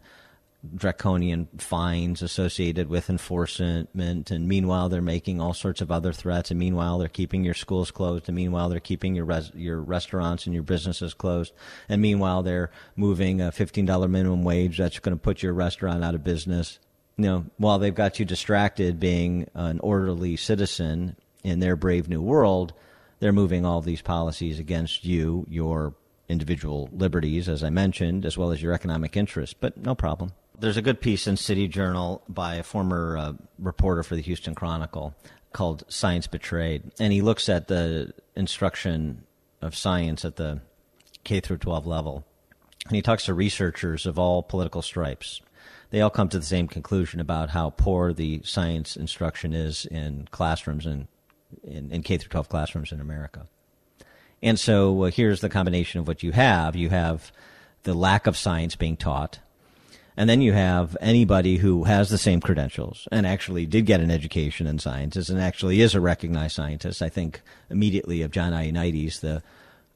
draconian fines associated with enforcement. And meanwhile, they're making all sorts of other threats. And meanwhile, they're keeping your schools closed. And meanwhile, they're keeping your res- your restaurants and your businesses closed. And meanwhile, they're moving a fifteen dollar minimum wage that's going to put your restaurant out of business. You know, while they've got you distracted being an orderly citizen in their brave new world they're moving all these policies against you, your individual liberties, as I mentioned, as well as your economic interests, but no problem. There's a good piece in City Journal by a former uh, reporter for the Houston Chronicle called Science Betrayed. And he looks at the instruction of science at the K through 12 level. And he talks to researchers of all political stripes. They all come to the same conclusion about how poor the science instruction is in classrooms and in, in K through 12 classrooms in America. And so uh, here's the combination of what you have. You have the lack of science being taught. And then you have anybody who has the same credentials and actually did get an education in sciences and actually is a recognized scientist. I think immediately of John Ioannidis, the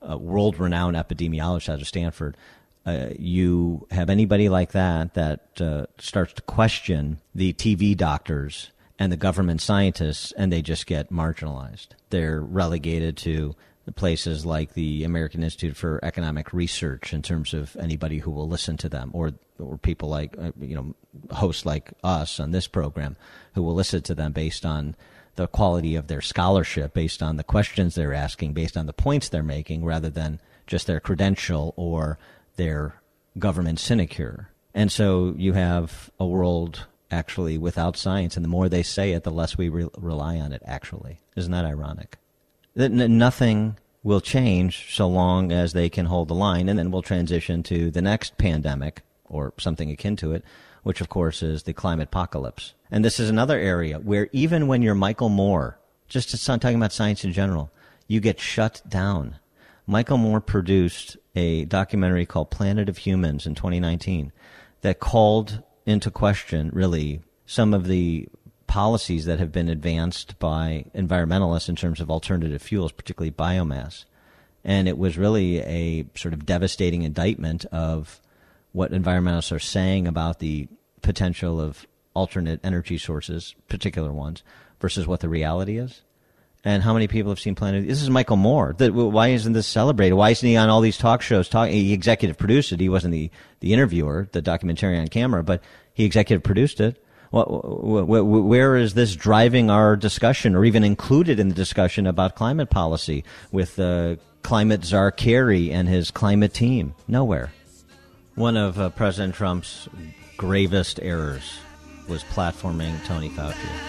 uh, world renowned epidemiologist out of Stanford. Uh, you have anybody like that that uh, starts to question the TV doctors and the government scientists, and they just get marginalized. They're relegated to places like the American Institute for Economic Research in terms of anybody who will listen to them, or or people like uh, you know hosts like us on this program who will listen to them based on the quality of their scholarship, based on the questions they're asking, based on the points they're making, rather than just their credential or their government sinecure. And so you have a world actually without science, and the more they say it, the less we re- rely on it. Actually, isn't that ironic? That n- nothing will change so long as they can hold the line, and then we'll transition to the next pandemic or something akin to it, which of course is the climate apocalypse. And this is another area where even when you're Michael Moore, just talking about science in general, you get shut down. Michael Moore produced a documentary called Planet of Humans in 2019 that called into question, really, some of the policies that have been advanced by environmentalists in terms of alternative fuels, particularly biomass. And it was really a sort of devastating indictment of what environmentalists are saying about the potential of alternate energy sources, particular ones, versus what the reality is. And how many people have seen Planet? This is Michael Moore. why isn't this celebrated? Why isn't he on all these talk shows? Talking, he executive produced it. He wasn't the, the interviewer, the documentary on camera, but he executive produced it. Where is this driving our discussion, or even included in the discussion about climate policy with uh, climate czar Kerry and his climate team? Nowhere. One of uh, President Trump's gravest errors was platforming Tony Fauci.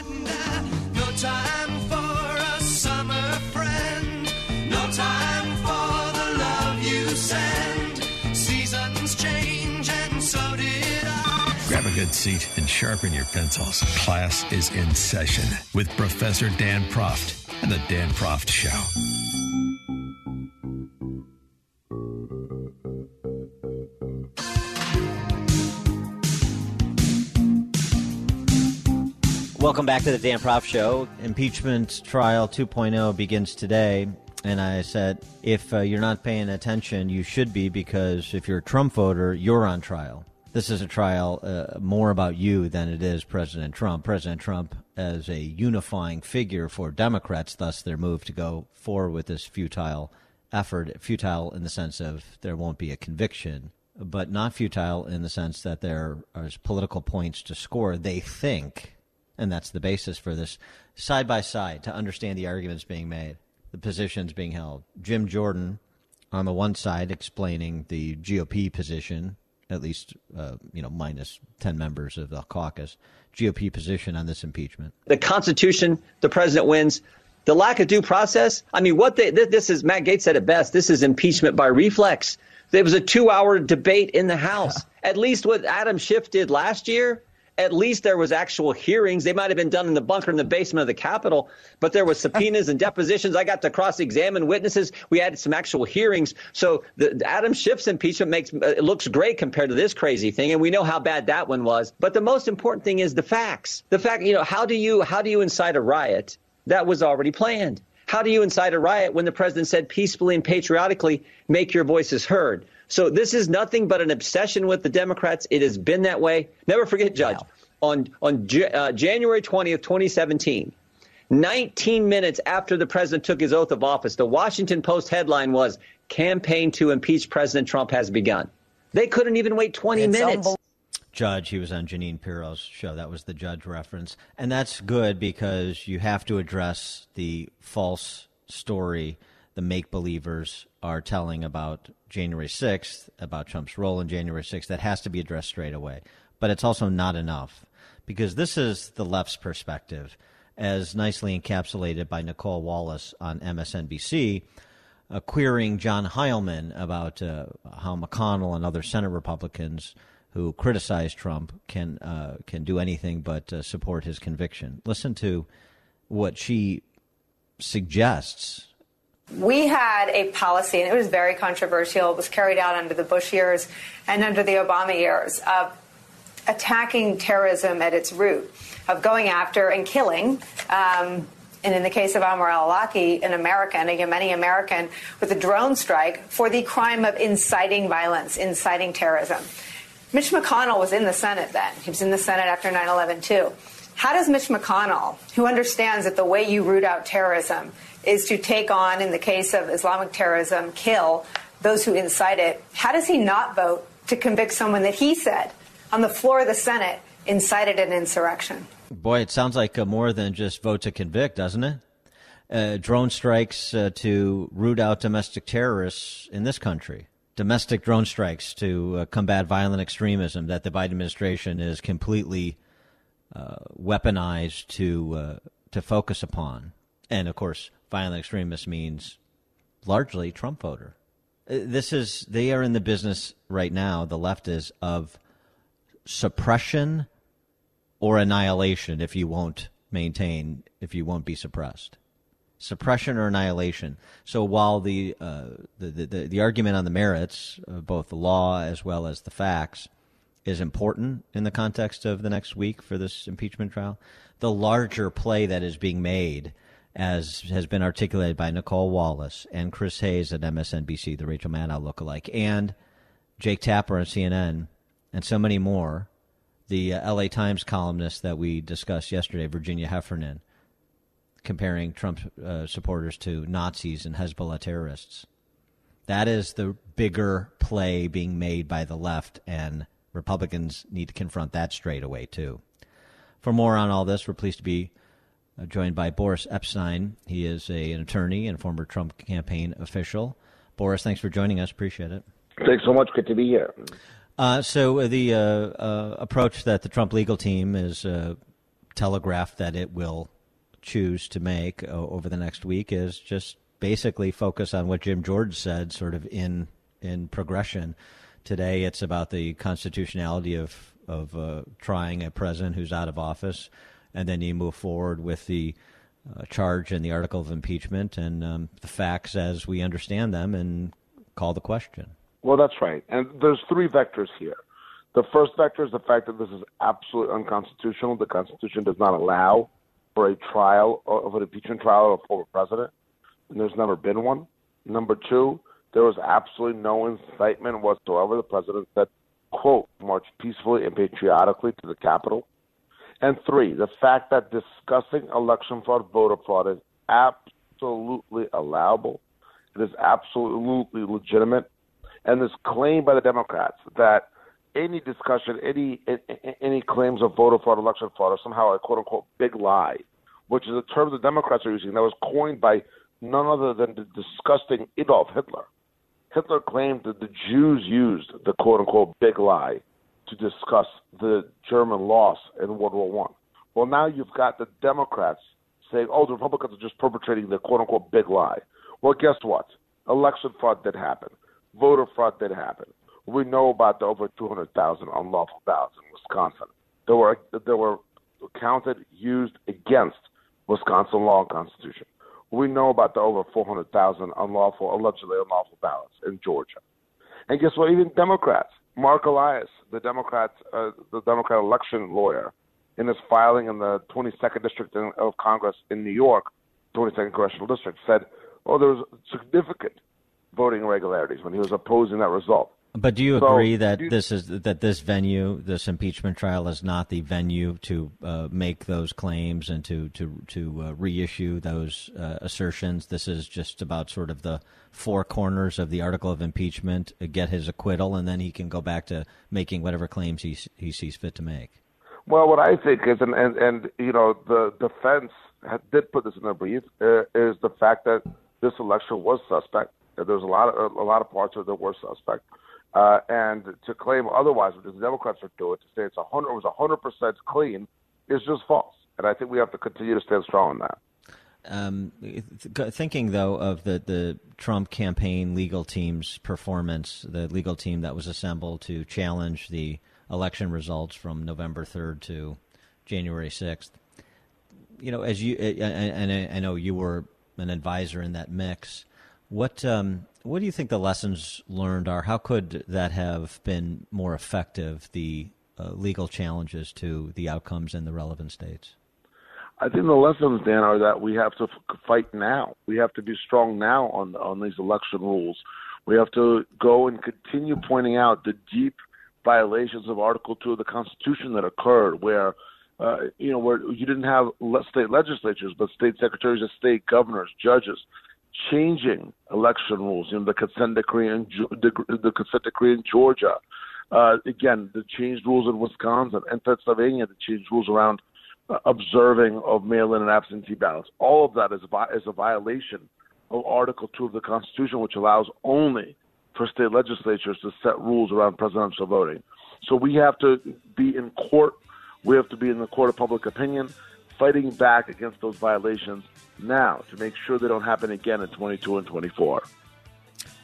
Grab good seat and sharpen your pencils. Class is in session with Professor Dan Proft and The Dan Proft Show. Welcome back to the Dan Proft Show. Impeachment trial 2.0 begins today. And I said, if uh, you're not paying attention, you should be because if you're a Trump voter, you're on trial this is a trial uh, more about you than it is President Trump. President Trump as a unifying figure for Democrats, thus their move to go forward with this futile effort, futile in the sense of there won't be a conviction, but not futile in the sense that there are political points to score. They think, and that's the basis for this, side by side to understand the arguments being made, the positions being held. Jim Jordan on the one side explaining the GOP position, at least uh, you know minus ten members of the caucus, GOP position on this impeachment. The Constitution, the president wins. The lack of due process. I mean, what they, this is, Matt Gaetz said it best. This is impeachment by reflex. There was a two hour debate in the House. At least what Adam Schiff did last year, at least there was actual hearings. They might have been done in the bunker in the basement of the Capitol, but there was subpoenas and depositions. I got to cross-examine witnesses. We had some actual hearings. So the, Adam Schiff's impeachment makes uh, it looks great compared to this crazy thing, and we know how bad that one was. But the most important thing is the facts. The fact, you know, how do you how do you incite a riot that was already planned? How do you incite a riot when the president said peacefully and patriotically, make your voices heard? So this is nothing but an obsession with the Democrats. It has been that way. Never forget, Judge, wow. on, on uh, January 20th, 2017, 19 minutes after the president took his oath of office, the Washington Post headline was Campaign to impeach President Trump has begun. They couldn't even wait 20 it's minutes. Judge. He was on Jeanine Pirro's show. That was the Judge reference. And that's good because you have to address the false story the make believers are telling about January 6th, about Trump's role in January 6th. That has to be addressed straight away. But it's also not enough because this is the left's perspective, as nicely encapsulated by Nicolle Wallace on MSNBC. Uh, querying John Heilemann about uh, how McConnell and other Senate Republicans who criticize Trump can uh, can do anything but uh, support his conviction. Listen to what she suggests. We had a policy, and it was very controversial. It was carried out under the Bush years and under the Obama years of attacking terrorism at its root, of going after and killing. Um, and in the case of Anwar al-Awlaki, an American, a Yemeni American, with a drone strike for the crime of inciting violence, inciting terrorism. Mitch McConnell was in the Senate then. He was in the Senate after 9 11, too. How does Mitch McConnell, who understands that the way you root out terrorism is to take on, in the case of Islamic terrorism, kill those who incite it, how does he not vote to convict someone that he said on the floor of the Senate incited an insurrection? Boy, it sounds like more than just vote to convict, doesn't it? Uh, drone strikes uh, to root out domestic terrorists in this country domestic drone strikes to uh, combat violent extremism that the Biden administration is completely uh, weaponized to uh, to focus upon. And of course, violent extremist means largely Trump voter. Uh, this is they are in the business right now. The left is of suppression or annihilation if you won't maintain if you won't be suppressed suppression or annihilation. So while the, uh, the, the, the, argument on the merits of both the law as well as the facts is important in the context of the next week for this impeachment trial, the larger play that is being made, as has been articulated by Nicolle Wallace and Chris Hayes at MSNBC, the Rachel Maddow lookalike, and Jake Tapper on CNN, and so many more, the uh, LA Times columnist that we discussed yesterday, Virginia Heffernan, comparing Trump uh, supporters to Nazis and Hezbollah terrorists. That is the bigger play being made by the left, and Republicans need to confront that straight away, too. For more on all this, we're pleased to be uh, joined by Boris Epshteyn. He is a, an attorney and former Trump campaign official. Boris, thanks for joining us. Appreciate it. Thanks so much. Good to be here. Uh, so, uh, the uh, uh, approach that the Trump legal team is telegraphed that it will choose to make uh, over the next week is just basically focus on what Jim George said, sort of in in progression. Today, it's about the constitutionality of of uh, trying a president who's out of office, and then you move forward with the uh, charge and the article of impeachment and um, the facts as we understand them, and call the question. Well, that's right, and there's three vectors here. The first vector is the fact that this is absolutely unconstitutional. The Constitution does not allow for a trial of an impeachment trial of a former president, and there's never been one. Number two, there was absolutely no incitement whatsoever. The president said, quote, march peacefully and patriotically to the Capitol. And three, the fact that discussing election fraud, voter fraud is absolutely allowable. It is absolutely legitimate. And this claim by the Democrats that any discussion, any any claims of voter fraud, election fraud, are somehow a quote unquote big lie, which is a term the Democrats are using that was coined by none other than the disgusting Adolf Hitler. Hitler claimed that the Jews used the quote unquote big lie to discuss the German loss in World War One. Well, now you've got the Democrats saying, "Oh, the Republicans are just perpetrating the quote unquote big lie." Well, guess what? Election fraud did happen. Voter fraud did happen. We know about the over 200,000 unlawful ballots in Wisconsin. There were there were counted used against Wisconsin law and constitution. We know about the over 400,000 unlawful, allegedly unlawful ballots in Georgia. And guess what? Even Democrats, Marc Elias, the Democrat, uh, the Democrat election lawyer, in his filing in the 22nd district of Congress in New York, 22nd congressional district, said, "Oh, there was significant voting irregularities when he was opposing that result." But do you agree that you, this is that this venue, this impeachment trial, is not the venue to uh, make those claims and to to to uh, reissue those uh, assertions? This is just about sort of the four corners of the article of impeachment, uh, get his acquittal, and then he can go back to making whatever claims he he sees fit to make. Well, what I think is, and and, and you know, the defense did put this in their brief, uh, is the fact that this election was suspect. There's a lot of a lot of parts of it that were suspect. Uh, and to claim otherwise, which the Democrats are doing, to say it's a hundred it was hundred percent clean, is just false. And I think we have to continue to stand strong on that. Um, thinking though of the, the Trump campaign legal team's performance, the legal team that was assembled to challenge the election results from November 3rd to January 6th. You know, as you and I know you were an advisor in that mix. What um, what do you think the lessons learned are? How could that have been more effective? The uh, legal challenges to the outcomes in the relevant states. I think the lessons, Dan, are that we have to fight now. We have to be strong now on on these election rules. We have to go and continue pointing out the deep violations of Article Two of the Constitution that occurred, where uh, you know where you didn't have state legislatures, but state secretaries of state, governors, judges changing election rules. You know, the consent decree in the, the consent decree in Georgia. Uh, again, the changed rules in Wisconsin and Pennsylvania, the changed rules around uh, observing of mail-in and absentee ballots. All of that is, is a violation of Article 2 of the Constitution, which allows only for state legislatures to set rules around presidential voting. So we have to be in court. We have to be in the court of public opinion fighting back against those violations now to make sure they don't happen again in 22 and 24.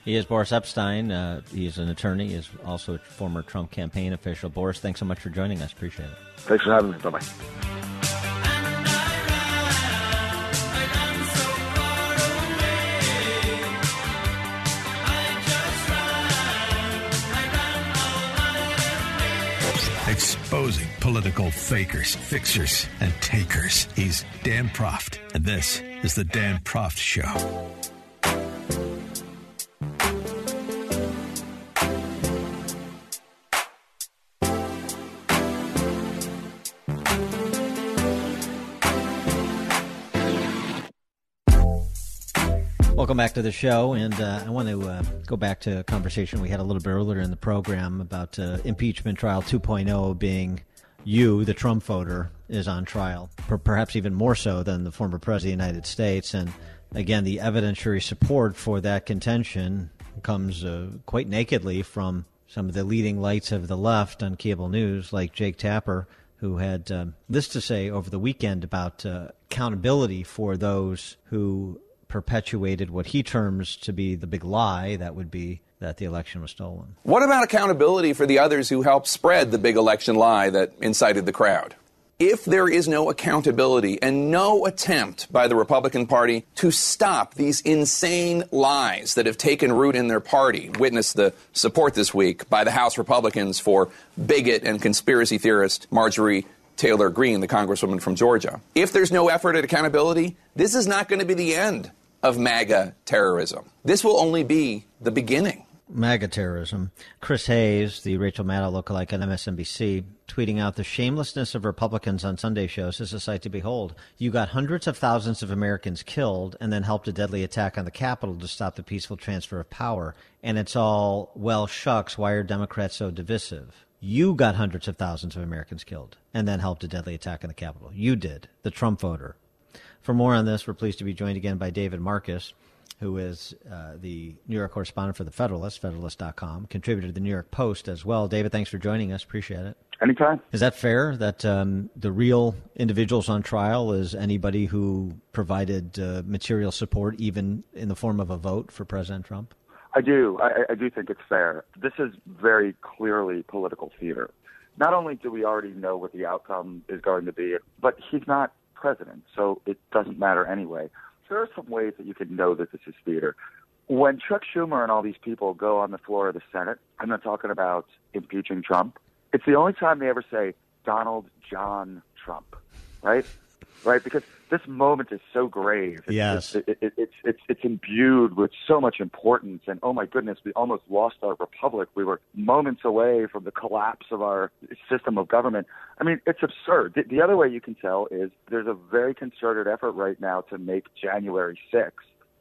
He is Boris Epshteyn. Uh, he is an attorney. He is also a former Trump campaign official. Boris, thanks so much for joining us. Appreciate it. Thanks for having me. Bye bye. Exposing political fakers, fixers, and takers. He's Dan Proft, and this is The Dan Proft Show. Welcome back to the show, and uh, I want to uh, go back to a conversation we had a little bit earlier in the program about uh, impeachment trial 2.0 being you, the Trump voter, is on trial, perhaps even more so than the former president of the United States. And again, the evidentiary support for that contention comes uh, quite nakedly from some of the leading lights of the left on cable news, like Jake Tapper, who had uh, this to say over the weekend about uh, accountability for those who perpetuated what he terms to be the big lie that would be that the election was stolen. What about accountability for the others who helped spread the big election lie that incited the crowd? If there is no accountability and no attempt by the Republican Party to stop these insane lies that have taken root in their party, witness the support this week by the House Republicans for bigot and conspiracy theorist Marjorie Taylor Greene, the Congresswoman from Georgia. If there's no effort at accountability, this is not going to be the end of MAGA terrorism. This will only be the beginning. MAGA terrorism. Chris Hayes, the Rachel Maddow lookalike on MSNBC, tweeting out the shamelessness of Republicans on Sunday shows is a sight to behold. You got hundreds of thousands of Americans killed and then helped a deadly attack on the Capitol to stop the peaceful transfer of power. And it's all, well, shucks, why are Democrats so divisive? You got hundreds of thousands of Americans killed and then helped a deadly attack on the Capitol. You did, the Trump voter. For more on this, we're pleased to be joined again by David Marcus who is uh, the New York correspondent for the Federalist, Federalist.com, contributor to the New York Post as well. David, thanks for joining us. Appreciate it. Anytime. Is that fair that um, the real individuals on trial is anybody who provided uh, material support, even in the form of a vote for President Trump? I do. I, I do think it's fair. This is very clearly political theater. Not only do we already know what the outcome is going to be, but he's not president, so it doesn't matter anyway there are some ways that you can know that this is theater. When Chuck Schumer and all these people go on the floor of the Senate and they're talking about impeaching Trump, it's the only time they ever say Donald John Trump, right? Right? Because this moment is so grave. It's, yes, it, it, it's it's it's imbued with so much importance, and oh my goodness, we almost lost our republic. We were moments away from the collapse of our system of government. I mean, it's absurd. The, the other way you can tell is there's a very concerted effort right now to make January 6th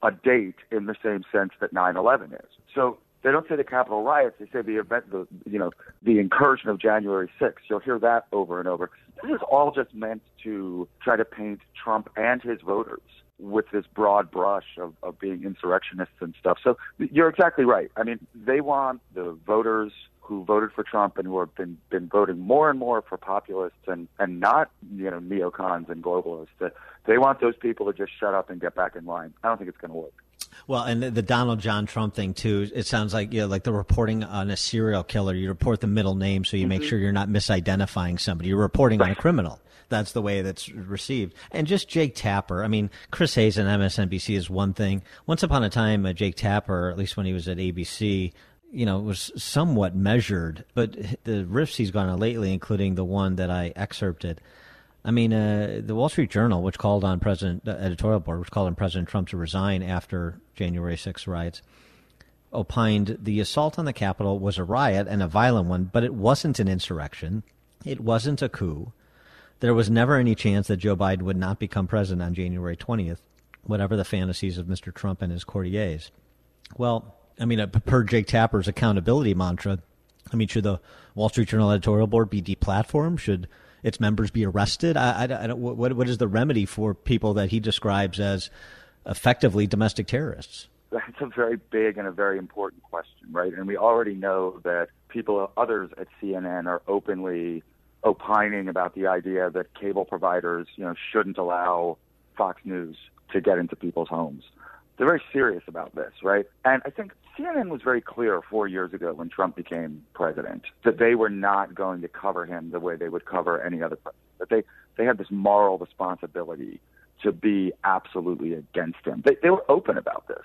a date in the same sense that 9/11 is. So they don't say the Capitol riots. They say the event, the you know, the incursion of January 6th. You'll hear that over and over. This is all just meant to try to paint Trump and his voters with this broad brush of, of being insurrectionists and stuff. So you're exactly right. I mean, they want the voters who voted for Trump and who have been been voting more and more for populists and and not you know neocons and globalists. They want those people to just shut up and get back in line. I don't think it's going to work. Well, and the, Donald John Trump thing too. It sounds like you know, like the reporting on a serial killer. You report the middle name, so you mm-hmm. make sure you're not misidentifying somebody. You're reporting right. on a criminal. That's the way that's received. And just Jake Tapper. I mean, Chris Hayes and MSNBC is one thing. Once upon a time, uh, Jake Tapper, at least when he was at ABC, you know, was somewhat measured. But the riffs he's gone on lately, including the one that I excerpted I mean, uh, the Wall Street Journal, which called on President, the editorial board, which called on President Trump to resign after January 6 riots, opined the assault on the Capitol was a riot and a violent one, but it wasn't an insurrection. It wasn't a coup. There was never any chance that Joe Biden would not become president on January 20th, whatever the fantasies of Mr. Trump and his courtiers. Well, I mean, uh, per Jake Tapper's accountability mantra, I mean, should the Wall Street Journal editorial board be deplatformed? Should its members be arrested? I, I, I don't, what, what is the remedy for people that he describes as effectively domestic terrorists? That's a very big and a very important question, right? And we already know that people, others at CNN, are openly opining about the idea that cable providers, you know, shouldn't allow Fox News to get into people's homes. They're very serious about this, right? And I think CNN was very clear four years ago when Trump became president that they were not going to cover him the way they would cover any other president. That they they had this moral responsibility to be absolutely against him. They they were open about this,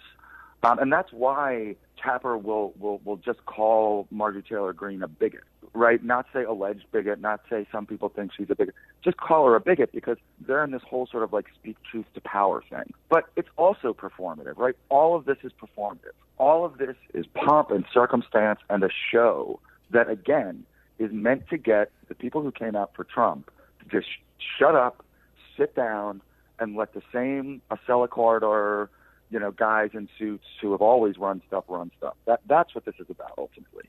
um, and that's why Tapper will will will just call Marjorie Taylor Greene a bigot, right? Not say alleged bigot, not say some people think she's a bigot. Just call her a bigot because they're in this whole sort of like speak truth to power thing. But it's also performative, right? All of this is performative. All of this is pomp and circumstance and a show that again is meant to get the people who came out for Trump to just shut up, sit down, and let the same Acela Corridor you know, guys in suits who have always run stuff run stuff. That that's what this is about ultimately.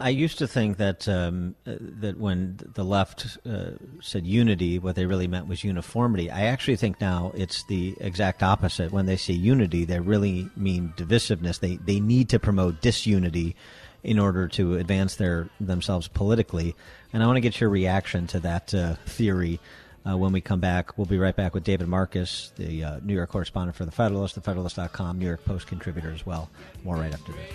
I used to think that um, uh, that when the left uh, said unity, what they really meant was uniformity. I actually think now it's the exact opposite. When they say unity, they really mean divisiveness. They they need to promote disunity in order to advance their themselves politically. And I want to get your reaction to that uh, theory uh, when we come back. We'll be right back with David Marcus, the uh, New York correspondent for The Federalist, TheFederalist.com, New York Post contributor as well. More right after this.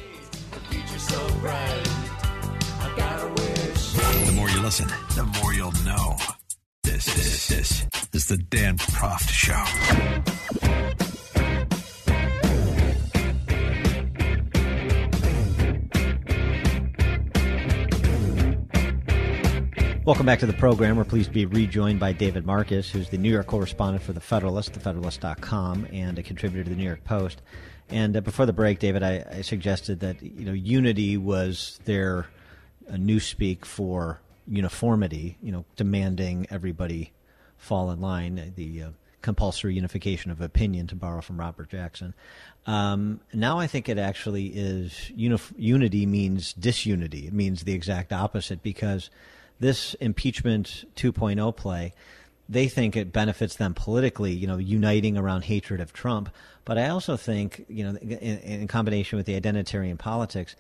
The more you listen, the more you'll know. This, this, this is the Dan Proft Show. Welcome back to the program. We're pleased to be rejoined by David Marcus, who's the New York correspondent for The Federalist, thefederalist.com, and a contributor to the New York Post. And uh, before the break, David, I, I, suggested that you know unity was their uh, newspeak for uniformity. You know, demanding everybody fall in line. The uh, compulsory unification of opinion, to borrow from Robert Jackson. Um, now I think it actually is unif- unity means disunity. It means the exact opposite because this impeachment 2.0 play, they think it benefits them politically, you know, uniting around hatred of Trump. But I also think, you know, in, in combination with the identitarian politics,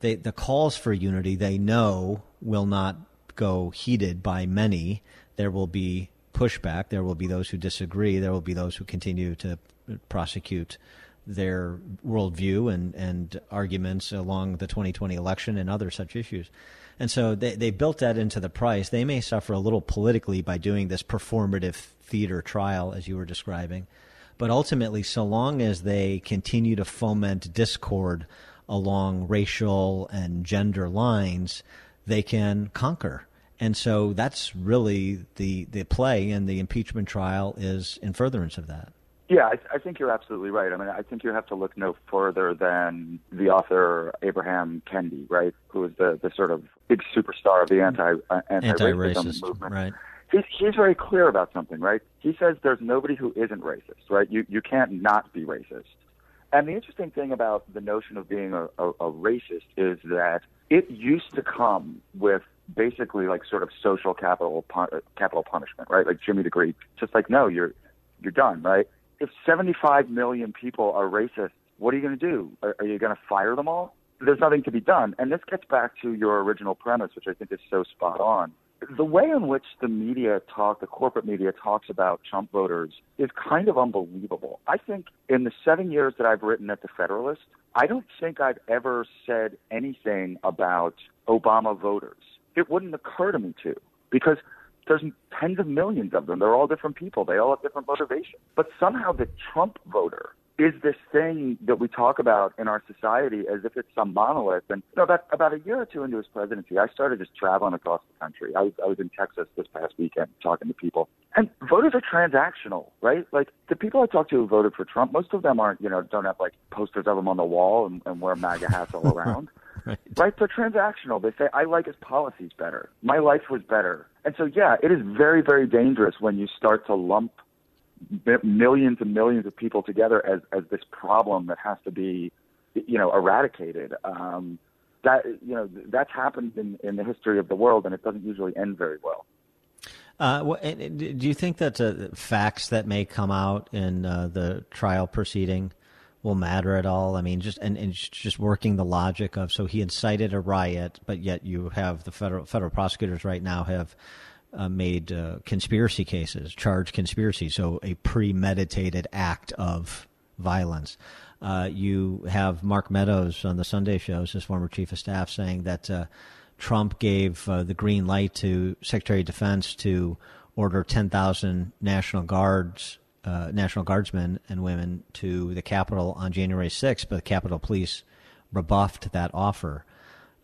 they, the calls for unity they know will not go heeded by many. There will be pushback. There will be those who disagree. There will be those who continue to prosecute their worldview and, and arguments along the 2020 election and other such issues. And so they, they built that into the price. They may suffer a little politically by doing this performative theater trial, as you were describing. But ultimately, so long as they continue to foment discord along racial and gender lines, they can conquer. And so that's really the, the play, and the impeachment trial is in furtherance of that. Yeah, I, I think you're absolutely right. I mean, I think you have to look no further than the author Abraham Kendi, right, who is the, the sort of big superstar of the anti uh, anti-racism movement. Right. He's, he's very clear about something, right? He says there's nobody who isn't racist, right? You you can't not be racist. And the interesting thing about the notion of being a, a, a racist is that it used to come with basically like sort of social capital capital punishment, right? Like Jimmy the Greek, just like no, you're you're done, right? If 75 million people are racist, what are you going to do? Are, are you going to fire them all? There's nothing to be done. And this gets back to your original premise, which I think is so spot on. The way in which the media talk, the corporate media talks about Trump voters is kind of unbelievable. I think in the seven years that I've written at The Federalist, I don't think I've ever said anything about Obama voters. It wouldn't occur to me to because there's tens of millions of them. They're all different people. They all have different motivations. But somehow the Trump voter is this thing that we talk about in our society as if it's some monolith. And you know, about about a year or two into his presidency, I started just traveling across the country. I was I was in Texas this past weekend talking to people, and voters are transactional, right? Like the people I talked to who voted for Trump, most of them aren't you know don't have like posters of him on the wall and, and wear MAGA hats all around. Right. right. They're transactional. They say, I like his policies better. My life was better. And so, yeah, it is very, very dangerous when you start to lump millions and millions of people together as, as this problem that has to be, you know, eradicated. Um, that, you know, that's happened in, in the history of the world, and it doesn't usually end very well. Uh, do you think that uh, facts that may come out in uh, the trial proceeding will matter at all? I mean, just and, and just working the logic of so he incited a riot, but yet you have the federal federal prosecutors right now have uh, made uh, conspiracy cases, charged conspiracy, so a premeditated act of violence. Uh, you have Mark Meadows on the Sunday shows, his former chief of staff, saying that uh, Trump gave uh, the green light to Secretary of Defense to order 10,000 National Guards uh, National Guardsmen and women to the Capitol on January 6th, but the Capitol Police rebuffed that offer.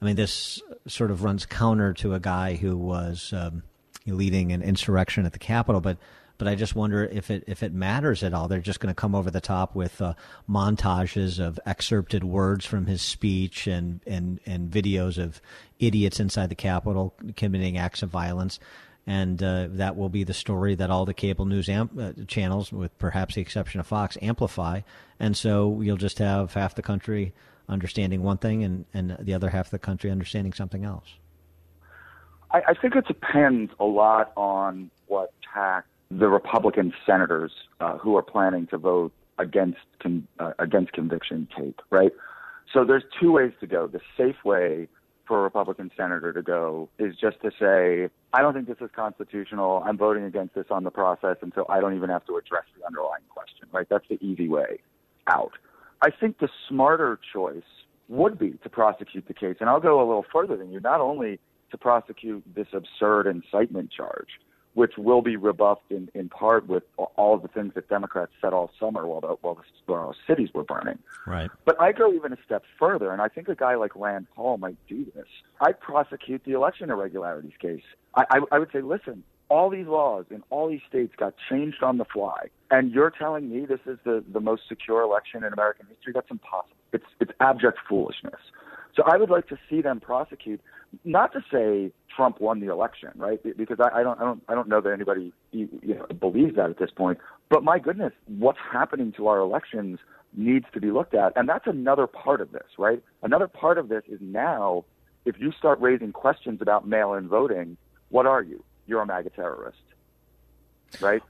I mean, this sort of runs counter to a guy who was um, leading an insurrection at the Capitol, but but I just wonder if it if it matters at all. They're just going to come over the top with uh, montages of excerpted words from his speech and and and videos of idiots inside the Capitol committing acts of violence and uh, that will be the story that all the cable news amp- uh, channels, with perhaps the exception of Fox, amplify. And so you'll just have half the country understanding one thing and, and the other half of the country understanding something else. I, I think it depends a lot on what tack the Republican senators uh, who are planning to vote against con- uh, against conviction take. Right. So there's two ways to go. The safe way for a Republican senator to go is just to say, I don't think this is constitutional. I'm voting against this on the process, and so I don't even have to address the underlying question, right? That's the easy way out. I think the smarter choice would be to prosecute the case. And I'll go a little further than you, not only to prosecute this absurd incitement charge, which will be rebuffed in, in part with all of the things that Democrats said all summer while the, while the while cities were burning. Right. But I go even a step further, and I think a guy like Rand Paul might do this. I'd prosecute the election irregularities case. I, I, I would say, listen, all these laws in all these states got changed on the fly, and you're telling me this is the, the most secure election in American history? That's impossible. It's it's abject foolishness. So I would like to see them prosecute, not to say Trump won the election, right? Because I, I don't, I don't, I don't know that anybody you know, believes that at this point. But my goodness, what's happening to our elections needs to be looked at, and that's another part of this, right? Another part of this is now, if you start raising questions about mail-in voting, what are you? You're a MAGA terrorist, right?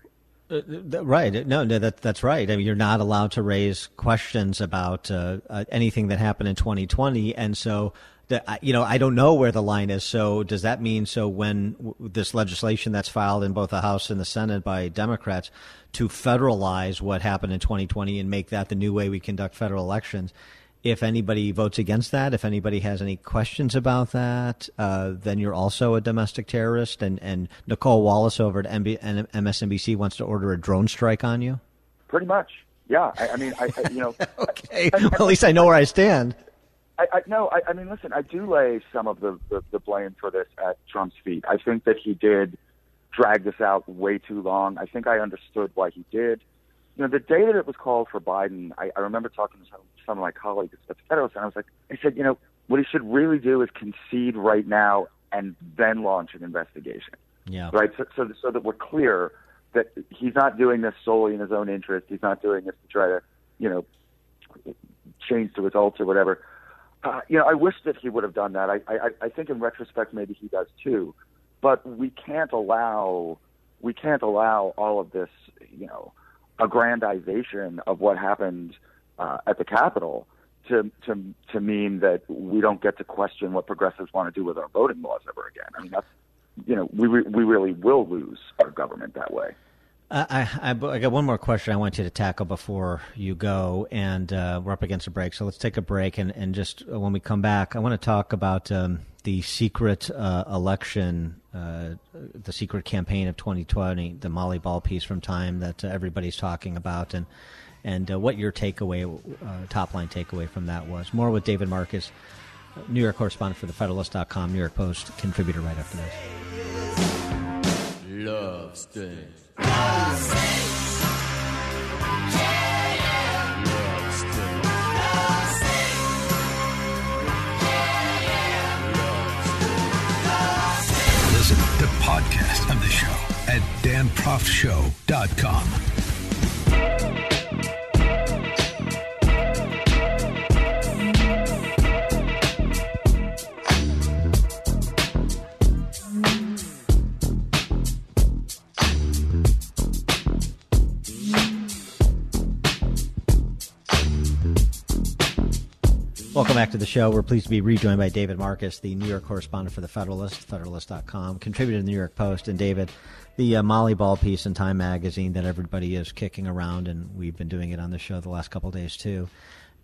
Uh, right. No, no, that that's right. I mean, you're not allowed to raise questions about uh, uh, anything that happened in 2020, and so. The, you know, I don't know where the line is. So, does that mean so when w- this legislation that's filed in both the House and the Senate by Democrats to federalize what happened in 2020 and make that the new way we conduct federal elections, if anybody votes against that, if anybody has any questions about that, uh, then you're also a domestic terrorist. And, and Nicolle Wallace over at MB, MSNBC wants to order a drone strike on you. Pretty much, yeah. I, I mean, I, I, you know. okay, well, at least I know where I stand. I, I no, I, I mean, listen. I do lay some of the, the the blame for this at Trump's feet. I think that he did drag this out way too long. I think I understood why he did you know, the day that it was called for Biden, I, I remember talking to some, some of my colleagues at the Federalist, and I was like, I said, you know, what he should really do is concede right now and then launch an investigation. Yeah. Right. So, so, so that we're clear that he's not doing this solely in his own interest. He's not doing this to try to, you know, change the results or whatever. Uh, you know, I wish that he would have done that. I, I, I think in retrospect, maybe he does too. But we can't allow, we can't allow all of this, you know, aggrandization of what happened uh, at the Capitol to to to mean that we don't get to question what progressives want to do with our voting laws ever again. I mean, that's you know, we re- we really will lose our government that way. I, I, I, got one more question I want you to tackle before you go, and uh, we're up against a break. So let's take a break, and, and just uh, when we come back, I want to talk about um, the secret uh, election, uh, the secret campaign of 2020, the Molly Ball piece from Time that uh, everybody's talking about, and and what your takeaway, top line takeaway from that was. More with David Marcus, New York correspondent for the Federalist.com, New York Post contributor right after this. Love sting. Listen to podcast of the show at danproftshow.com. Welcome back to the show. We're pleased to be rejoined by David Marcus, the New York correspondent for the Federalist, Federalist.com, contributor to the New York Post. And David, the uh, Molly Ball piece in Time Magazine that everybody is kicking around, and we've been doing it on the show the last couple days too.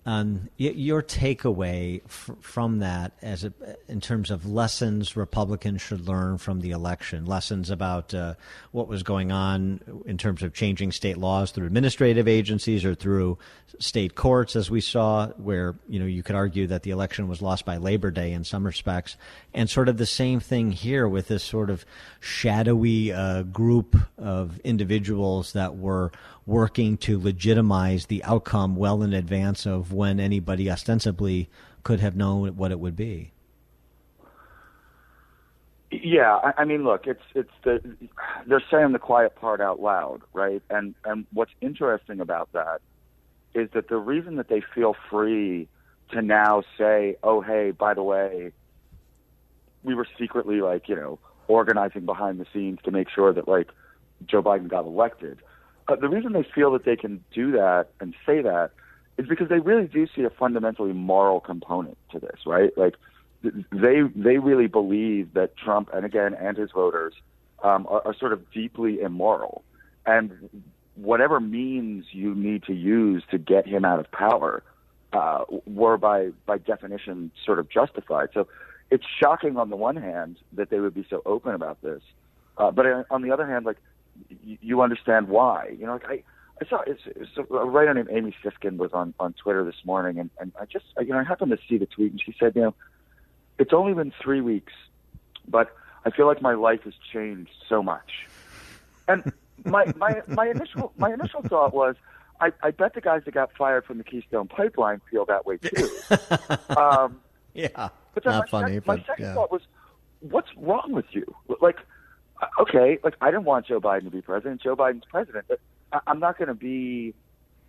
Um, your takeaway f- from that, as a, in terms of lessons Republicans should learn from the election, lessons about uh, what was going on in terms of changing state laws through administrative agencies or through state courts, as we saw, where you know you could argue that the election was lost by Labor Day in some respects, and sort of the same thing here with this sort of shadowy uh, group of individuals that were working to legitimize the outcome well in advance of when anybody ostensibly could have known what it would be. Yeah, I, I mean, look, it's it's the they're saying the quiet part out loud, right? And and what's interesting about that is that the reason that they feel free to now say, "Oh, hey, by the way, we were secretly like, you know, organizing behind the scenes to make sure that like Joe Biden got elected." Uh, the reason they feel that they can do that and say that is because they really do see a fundamentally moral component to this, right? Like they they really believe that Trump and again and his voters um, are, are sort of deeply immoral, and whatever means you need to use to get him out of power uh, were by by definition sort of justified. So it's shocking on the one hand that they would be so open about this. Uh, but on the other hand, like you understand why. You know, like I, I saw it's, it's a writer named Amy Siskind was on on Twitter this morning, and and I just you know I happened to see the tweet, and she said, you know, it's only been three weeks, but I feel like my life has changed so much. And my my my initial my initial thought was, I, I bet the guys that got fired from the Keystone Pipeline feel that way too. um, yeah, but then not my, funny, my but second yeah. thought was, what's wrong with you? Like, okay, like I didn't want Joe Biden to be president. Joe Biden's president, but I, I'm not going to be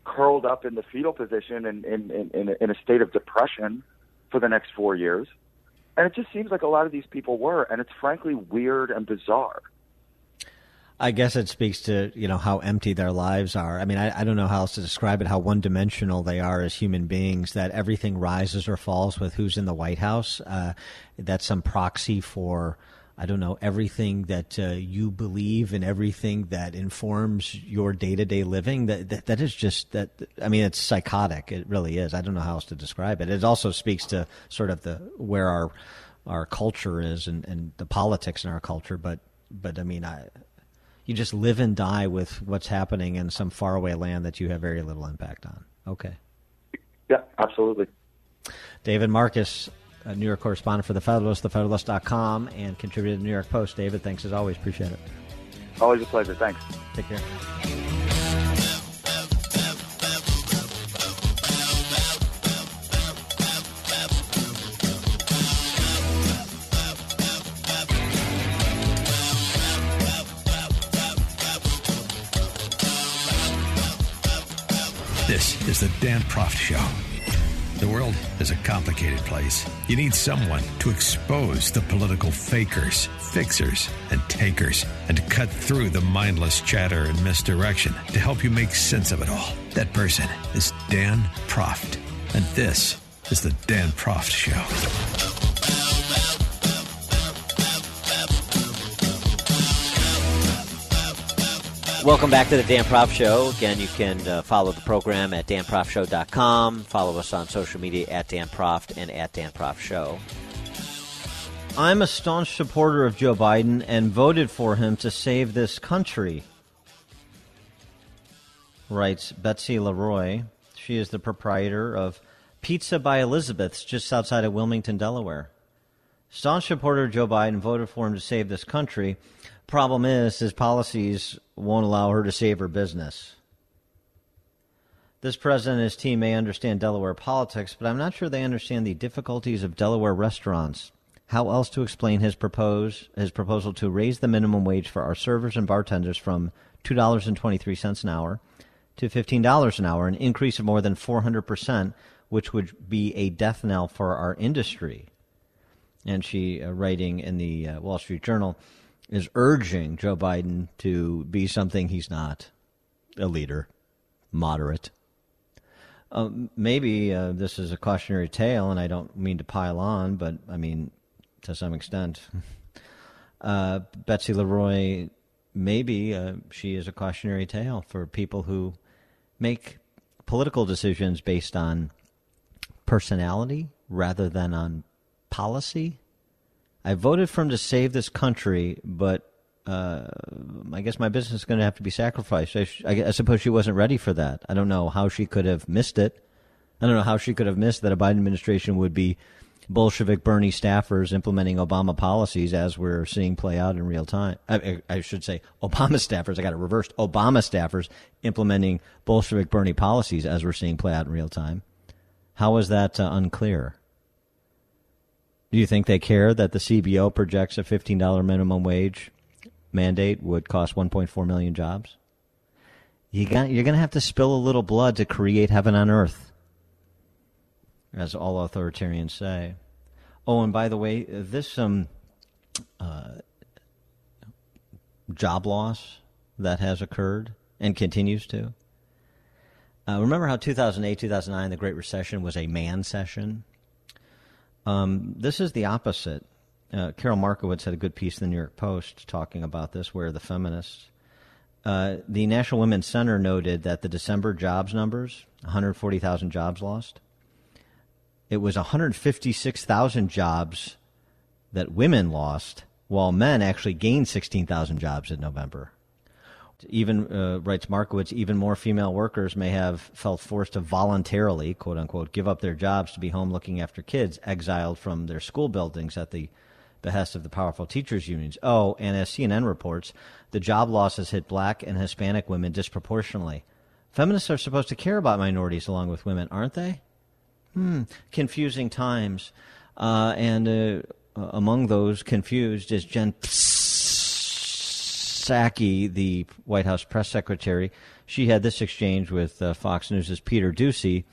curled up in the fetal position and in, in, in, a- in a state of depression for the next four years. And it just seems like a lot of these people were, and it's frankly weird and bizarre. I guess it speaks to you know how empty their lives are. I mean, I, I don't know how else to describe it. How one dimensional they are as human beings. That everything rises or falls with who's in the White House. Uh, that's some proxy for I don't know everything that uh, you believe and everything that informs your day to day living. That, that that is just that. I mean, it's psychotic. It really is. I don't know how else to describe it. It also speaks to sort of the where our our culture is and, and the politics in our culture. But but I mean, I you just live and die with what's happening in some faraway land that you have very little impact on. Okay. Yeah, absolutely. David Marcus, a New York correspondent for The Federalist, thefederalist.com, and contributor to the New York Post. David, thanks as always. Appreciate it. Always a pleasure. Thanks. Take care. This is the Dan Proft Show. The world is a complicated place. You need someone to expose the political fakers, fixers, and takers, and to cut through the mindless chatter and misdirection to help you make sense of it all. That person is Dan Proft. And this is the Dan Proft Show. Welcome back to the Dan Proft Show. Again, you can uh, follow the program at danproftshow.com. Follow us on social media at Dan Proft and at Dan Proft Show. I'm a staunch supporter of Joe Biden and voted for him to save this country, writes Betsy Leroy. She is the proprietor of Pizza by Elizabeth's just outside of Wilmington, Delaware. Staunch supporter of Joe Biden voted for him to save this country. Problem is, his policies won't allow her to save her business. This president and his team may understand Delaware politics, but I'm not sure they understand the difficulties of Delaware restaurants. How else to explain his propose his proposal to raise the minimum wage for our servers and bartenders from two dollars and twenty three cents an hour to fifteen dollars an hour, an increase of more than four hundred percent, which would be a death knell for our industry. And she, uh, writing in the uh, Wall Street Journal, is urging Joe Biden to be something he's not a leader, moderate. Um, maybe uh, this is a cautionary tale, and I don't mean to pile on, but I mean, to some extent. Uh, Betsy Leroy, maybe uh, she is a cautionary tale for people who make political decisions based on personality rather than on policy. I voted for him to save this country, but uh, I guess my business is going to have to be sacrificed. I, I suppose she wasn't ready for that. I don't know how she could have missed it. I don't know how she could have missed that a Biden administration would be Bolshevik Bernie staffers implementing Obama policies as we're seeing play out in real time. I, I should say Obama staffers. I got it reversed. Obama staffers implementing Bolshevik Bernie policies as we're seeing play out in real time. How is that uh, unclear? Do you think they care that the CBO projects a $15 minimum wage mandate would cost 1.4 million jobs? You got, you're going to have to spill a little blood to create heaven on earth, as all authoritarians say. Oh, and by the way, this um, uh, job loss that has occurred and continues to. Uh, remember how 2008, 2009, the Great Recession was a man session? Um, this is the opposite. Uh, Carol Markowitz had a good piece in the New York Post talking about this, where the feminists. Uh, the National Women's Center noted that the December jobs numbers 140,000 jobs lost. It was 156,000 jobs that women lost while men actually gained 16,000 jobs in November. Even, uh, writes Markowitz, even more female workers may have felt forced to voluntarily, quote unquote, give up their jobs to be home looking after kids, exiled from their school buildings at the behest of the powerful teachers' unions. Oh, and as CNN reports, the job losses hit black and Hispanic women disproportionately. Feminists are supposed to care about minorities along with women, aren't they? Hmm, confusing times. Uh, and uh, among those confused is Jen Psaki, the White House press secretary. She had this exchange with uh, Fox News' Peter Doocy,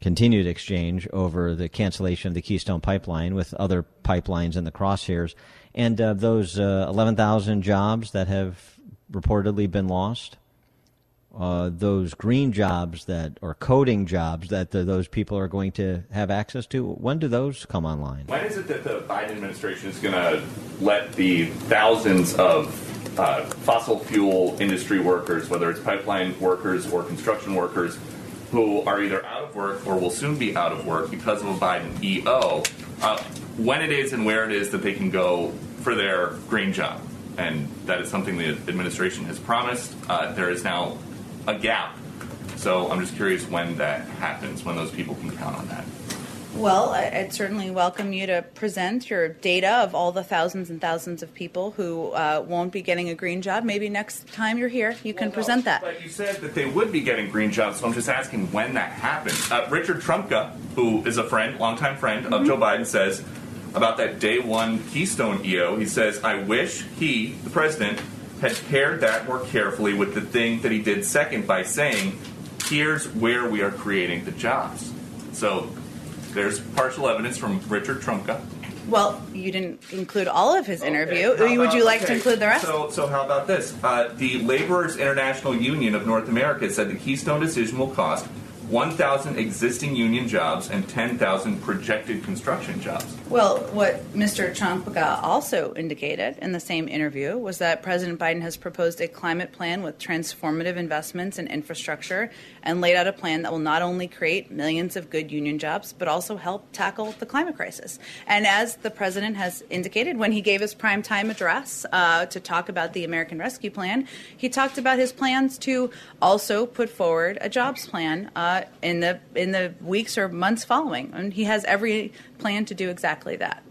continued exchange over the cancellation of the Keystone Pipeline with other pipelines in the crosshairs. And uh, those uh, 11,000 jobs that have reportedly been lost, uh, those green jobs that or coding jobs that the, those people are going to have access to when do those come online? When is it that the biden administration is going to let the thousands of uh, fossil fuel industry workers whether it's pipeline workers or construction workers who are either out of work or will soon be out of work because of a biden eo uh, when it is and where it is that they can go for their green job? And that is something the administration has promised. Uh, there is now a gap. So I'm just curious when that happens, when those people can count on that. Well, I'd certainly welcome you to present your data of all the thousands and thousands of people who uh, won't be getting a green job. Maybe next time you're here, you can well, present no, that. But you said that they would be getting green jobs, so I'm just asking when that happens. Uh, Richard Trumka, who is a friend, longtime friend mm-hmm. of Joe Biden, says about that day one Keystone EO, he says, I wish he, the president, had paired that more carefully with the thing that he did second by saying, here's where we are creating the jobs. So there's partial evidence from Richard Trumka. Well, you didn't include all of his interview. Okay. Would you like okay. to include the rest? So, so how about this? Uh, the Laborers International Union of North America said the Keystone decision will cost 1,000 existing union jobs and 10,000 projected construction jobs. Well, what Mr. Trumka also indicated in the same interview was that President Biden has proposed a climate plan with transformative investments in infrastructure and laid out a plan that will not only create millions of good union jobs, but also help tackle the climate crisis. And as the president has indicated when he gave his prime time address uh, to talk about the American Rescue Plan, he talked about his plans to also put forward a jobs plan. Uh, in the in the weeks or months following, and he has every plan to do exactly that.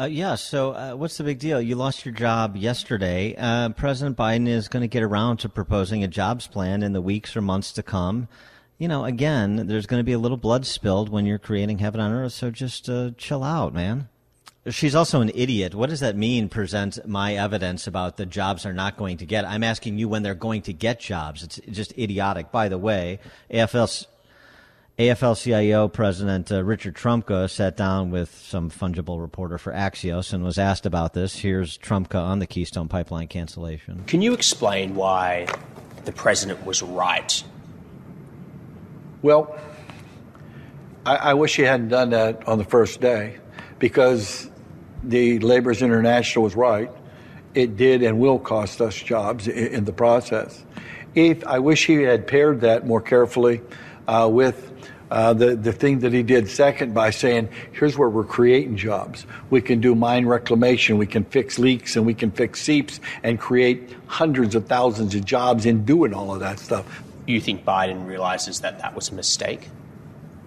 Uh, yeah. So, uh, what's the big deal? You lost your job yesterday. Uh, President Biden is going to get around to proposing a jobs plan in the weeks or months to come. You know, again, there's going to be a little blood spilled when you're creating heaven on earth. So, just uh, chill out, man. She's also an idiot. What does that mean? Present my evidence about the jobs they're not going to get. I'm asking you when they're going to get jobs. It's just idiotic. By the way, AFL AFL-CIO President uh, Richard Trumka sat down with some fungible reporter for Axios and was asked about this. Here's Trumka on the Keystone Pipeline cancellation. Can you explain why the president was right? Well, I, I wish he hadn't done that on the first day because the Laborers International was right. It did and will cost us jobs in, in the process. If I wish he had paired that more carefully uh, with uh, the, the thing that he did second by saying, here's where we're creating jobs. We can do mine reclamation, we can fix leaks, and we can fix seeps and create hundreds of thousands of jobs in doing all of that stuff. You think Biden realizes that that was a mistake,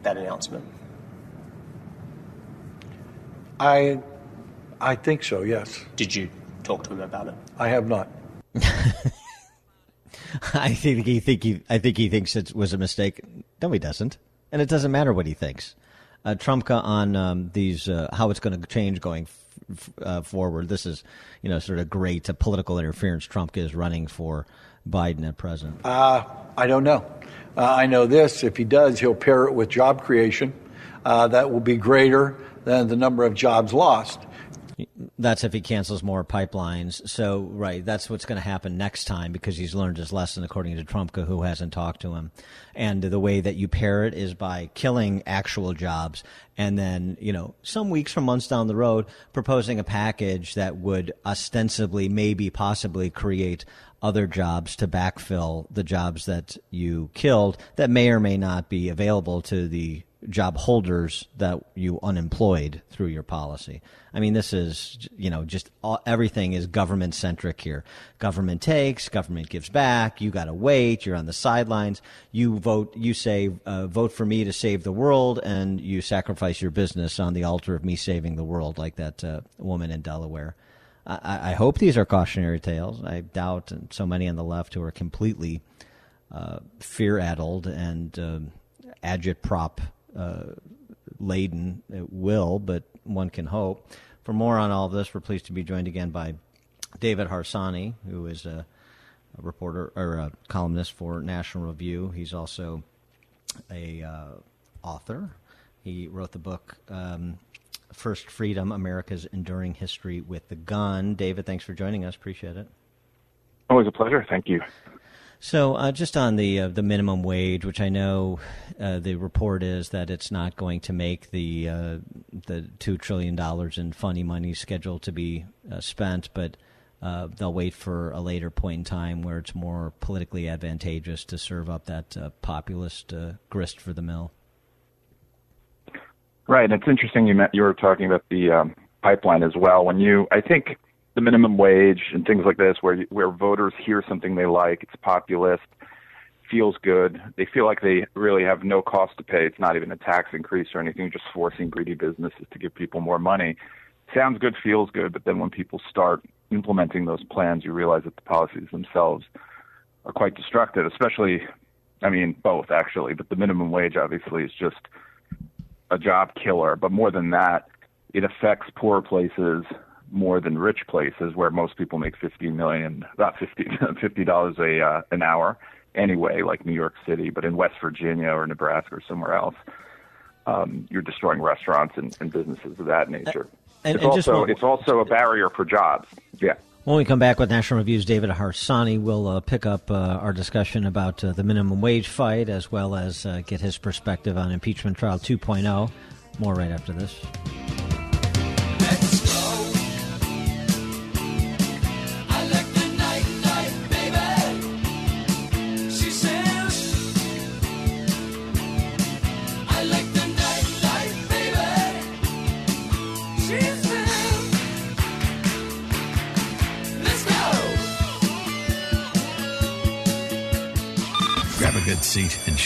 that announcement? I, I think so. Yes. Did you talk to him about it? I have not. I think he think he I think he thinks it was a mistake. No, he doesn't, and it doesn't matter what he thinks. Uh, Trumka on um, these uh, how it's going to change going f- uh, forward. This is you know sort of great uh, political interference. Trumka is running for Biden at present. Uh, I don't know. Uh, I know this: if he does, he'll pair it with job creation. that will be greater than the number of jobs lost. That's if he cancels more pipelines. So, right, that's what's going to happen next time because he's learned his lesson, according to Trumka, who hasn't talked to him. And the way that you pair it is by killing actual jobs and then, you know, some weeks or months down the road, proposing a package that would ostensibly, maybe, possibly create other jobs to backfill the jobs that you killed that may or may not be available to the job holders that you unemployed through your policy. I mean, this is, you know, just all, everything is government centric here. Government takes, government gives back. You got to wait. You're on the sidelines. You vote, you say, uh, vote for me to save the world, and you sacrifice your business on the altar of me saving the world, like that uh, woman in Delaware. I, I, hope these are cautionary tales. I doubt so many on the left who are completely uh, fear addled and uh, agitprop laden. It will, but one can hope. For more on all of this, we're pleased to be joined again by David Harsanyi, who is a, a reporter or a columnist for National Review. He's also a uh, author. He wrote the book um, First Freedom: America's Enduring History with the Gun. David, thanks for joining us. Appreciate it. Always a pleasure. Thank you. So, uh, just on the uh, the minimum wage, which I know uh, the report is that it's not going to make the uh, the two trillion dollars in funny money scheduled to be uh, spent, but uh, they'll wait for a later point in time where it's more politically advantageous to serve up that populist grist for the mill. Right, and it's interesting you met, you were talking about the um, pipeline as well. When you, I think the minimum wage and things like this, where where voters hear something they like, it's populist, feels good. They feel like they really have no cost to pay. It's not even a tax increase or anything, just forcing greedy businesses to give people more money. Sounds good, feels good, but then when people start implementing those plans, you realize that the policies themselves are quite destructive. Especially, I mean, both actually, but the minimum wage obviously is just a job killer. But more than that, it affects poor places more than rich places where most people make 50 million, about 50 fifty dollars a uh, an hour anyway, like New York City. But in West Virginia or Nebraska or somewhere else, um, you're destroying restaurants and, and businesses of that nature. And, it's and also one, it's also a barrier for jobs. Yeah. When we come back with National Review's David Harsanyi, we'll uh, pick up uh, our discussion about uh, the minimum wage fight as well as uh, get his perspective on impeachment trial 2.0. More right after this.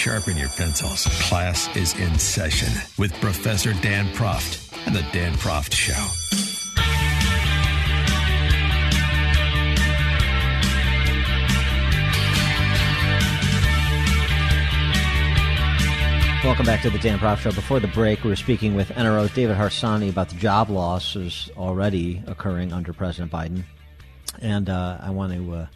Sharpen your pencils. Class is in session with Professor Dan Proft and the Dan Proft Show. Welcome back to the Dan Proft Show. Before the break, we were speaking with NRO's David Harsanyi about the job losses already occurring under President Biden. And uh, I want to uh,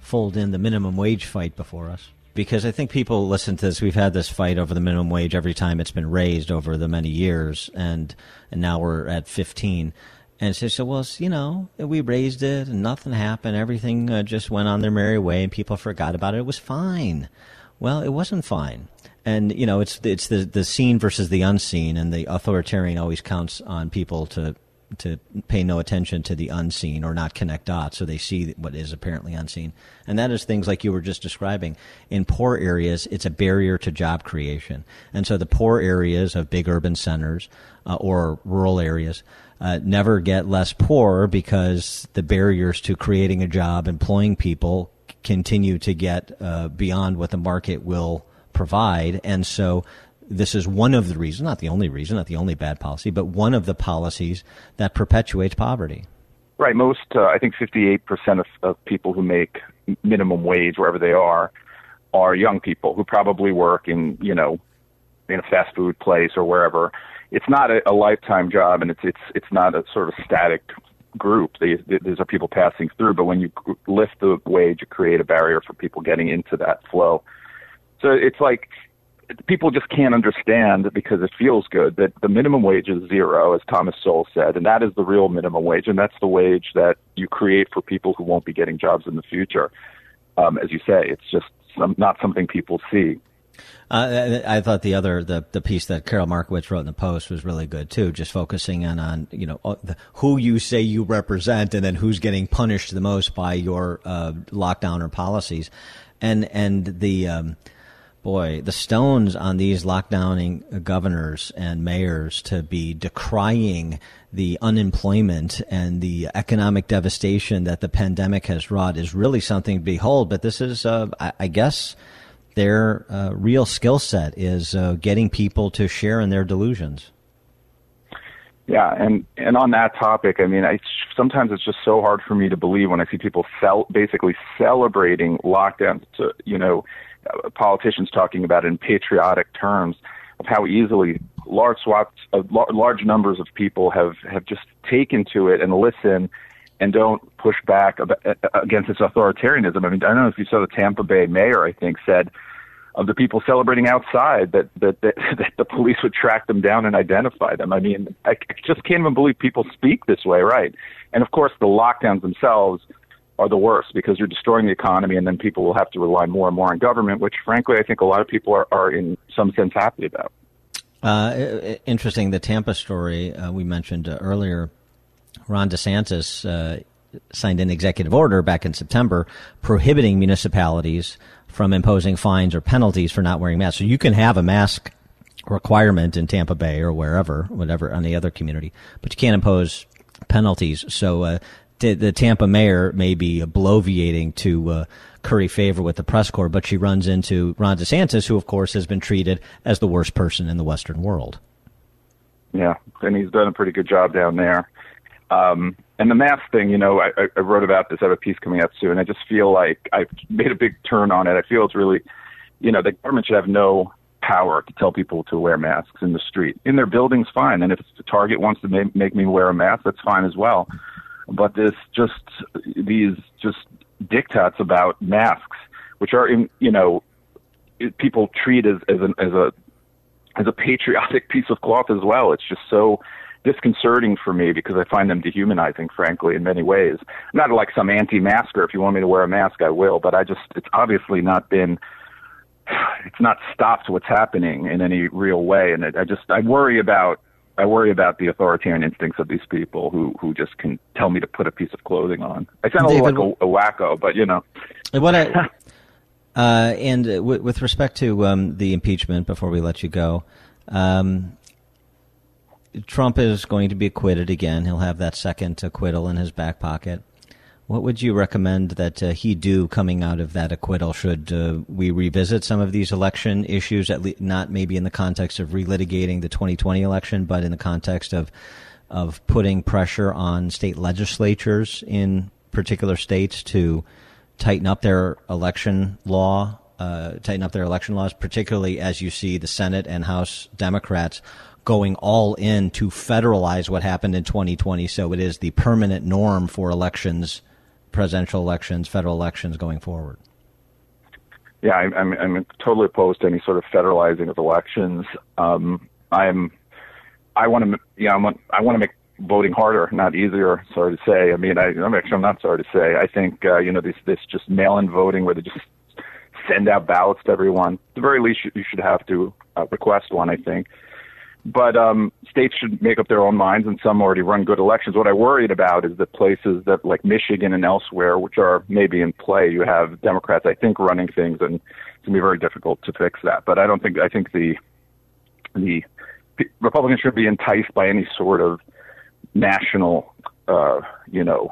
fold in the minimum wage fight before us because I think people listen to this. We've had this fight over the minimum wage every time it's been raised over the many years, and and now we're at 15. And so, so well, you know, we raised it and nothing happened. Everything uh, just went on their merry way, and people forgot about it. It was fine. Well, it wasn't fine. And you know, it's it's the the seen versus the unseen, and the authoritarian always counts on people to to pay no attention to the unseen or not connect dots so they see what is apparently unseen. And that is things like you were just describing. In poor areas, it's a barrier to job creation. And so the poor areas of big urban centers uh, or rural areas uh, never get less poor because the barriers to creating a job, employing people, continue to get uh, beyond what the market will provide. And so this is one of the reasons, not the only reason, not the only bad policy, but one of the policies that perpetuates poverty. Right. Most, uh, I think 58% of, of people who make minimum wage, wherever they are, are young people who probably work in, you know, in a fast food place or wherever. It's not a, a lifetime job, and it's it's it's not a sort of static group. These, these are people passing through, but when you lift the wage, you create a barrier for people getting into that flow. So it's like people just can't understand because it feels good that the minimum wage is zero, as Thomas Sowell said, and that is the real minimum wage, and that's the wage that you create for people who won't be getting jobs in the future. Um, as you say, it's just some, not something people see. Uh, I thought the other the the piece that Carol Markowitz wrote in the Post was really good too, just focusing in on you know uh, who you say you represent and then who's getting punished the most by your uh, lockdown or policies, and and the um, boy, the stones on these lockdowning governors and mayors to be decrying the unemployment and the economic devastation that the pandemic has wrought is really something to behold. But this is, uh, I, guess, their uh, real skill set is uh, getting people to share in their delusions. Yeah, and and on that topic, I mean, I sometimes it's just so hard for me to believe when I see people basically celebrating lockdowns. To you know, Uh, politicians talking about in patriotic terms of how easily large swaths of large numbers of people have have just taken to it and listen and don't push back uh, uh, against its authoritarianism. I mean, I don't know if you saw the Tampa Bay mayor, I think, said of the people celebrating outside that that, that that the police would track them down and identify them. I mean, I just can't even believe people speak this way, right? And of course, the lockdowns themselves are the worst because you're destroying the economy, and then people will have to rely more and more on government, which, frankly, I think a lot of people are, are in some sense happy about. Uh, interesting. The Tampa story uh, we mentioned uh, earlier. Ron DeSantis uh, signed an executive order back in September prohibiting municipalities from imposing fines or penalties for not wearing masks. So you can have a mask requirement in Tampa Bay or wherever, whatever, on the other community, but you can't impose penalties. So uh, the, the, Tampa mayor may be bloviating to uh, curry favor with the press corps, but she runs into Ron DeSantis, who of course has been treated as the worst person in the Western world. Yeah, and he's done a pretty good job down there. Um, and the mask thing, you know, I, I wrote about this. I have a piece coming up soon. I just feel like I've made a big turn on it. I feel it's really, you know, the government should have no power to tell people to wear masks in the street. In their buildings, fine. And if the Target wants to make me wear a mask, that's fine as well. But this just these just diktats about masks, which are in, you know, people treat as as an as a as a patriotic piece of cloth as well. It's just so disconcerting for me because I find them dehumanizing, frankly, in many ways. Not like some anti-masker. If you want me to wear a mask, I will. But I just, it's obviously not been, it's not stopped what's happening in any real way. And it, I just, I worry about, I worry about the authoritarian instincts of these people who who just can tell me to put a piece of clothing on. I sound a little like a, a wacko, but you know. What I, uh, and w- with respect to um, the impeachment, before we let you go, um, Trump is going to be acquitted again. He'll have that second acquittal in his back pocket. What would you recommend that uh, he do coming out of that acquittal? Should uh, we revisit some of these election issues, at least not maybe in the context of relitigating the 2020 election, but in the context of of putting pressure on state legislatures in particular states to tighten up their election law, uh, tighten up their election laws, particularly as you see the Senate and House Democrats going all in to federalize what happened in 2020 so it is the permanent norm for elections, presidential elections, federal elections going forward? Yeah, I'm, I'm, I'm totally opposed to any sort of federalizing of elections. Um, I'm, I want to, yeah, I'm, I want to make voting harder, not easier. Sorry to say. I mean, I, I'm actually, I'm not sorry to say. I think, uh, you know, this, this just mail-in voting where they just send out ballots to everyone. At the very least, you, you should have to uh, request one. I think but um, states should make up their own minds, and some already run good elections. What I worried about is that places that like Michigan and elsewhere, which are maybe in play, you have Democrats, I think, running things, and it's gonna be very difficult to fix that. But I don't think I think the the Republicans should be enticed by any sort of national, uh, you know,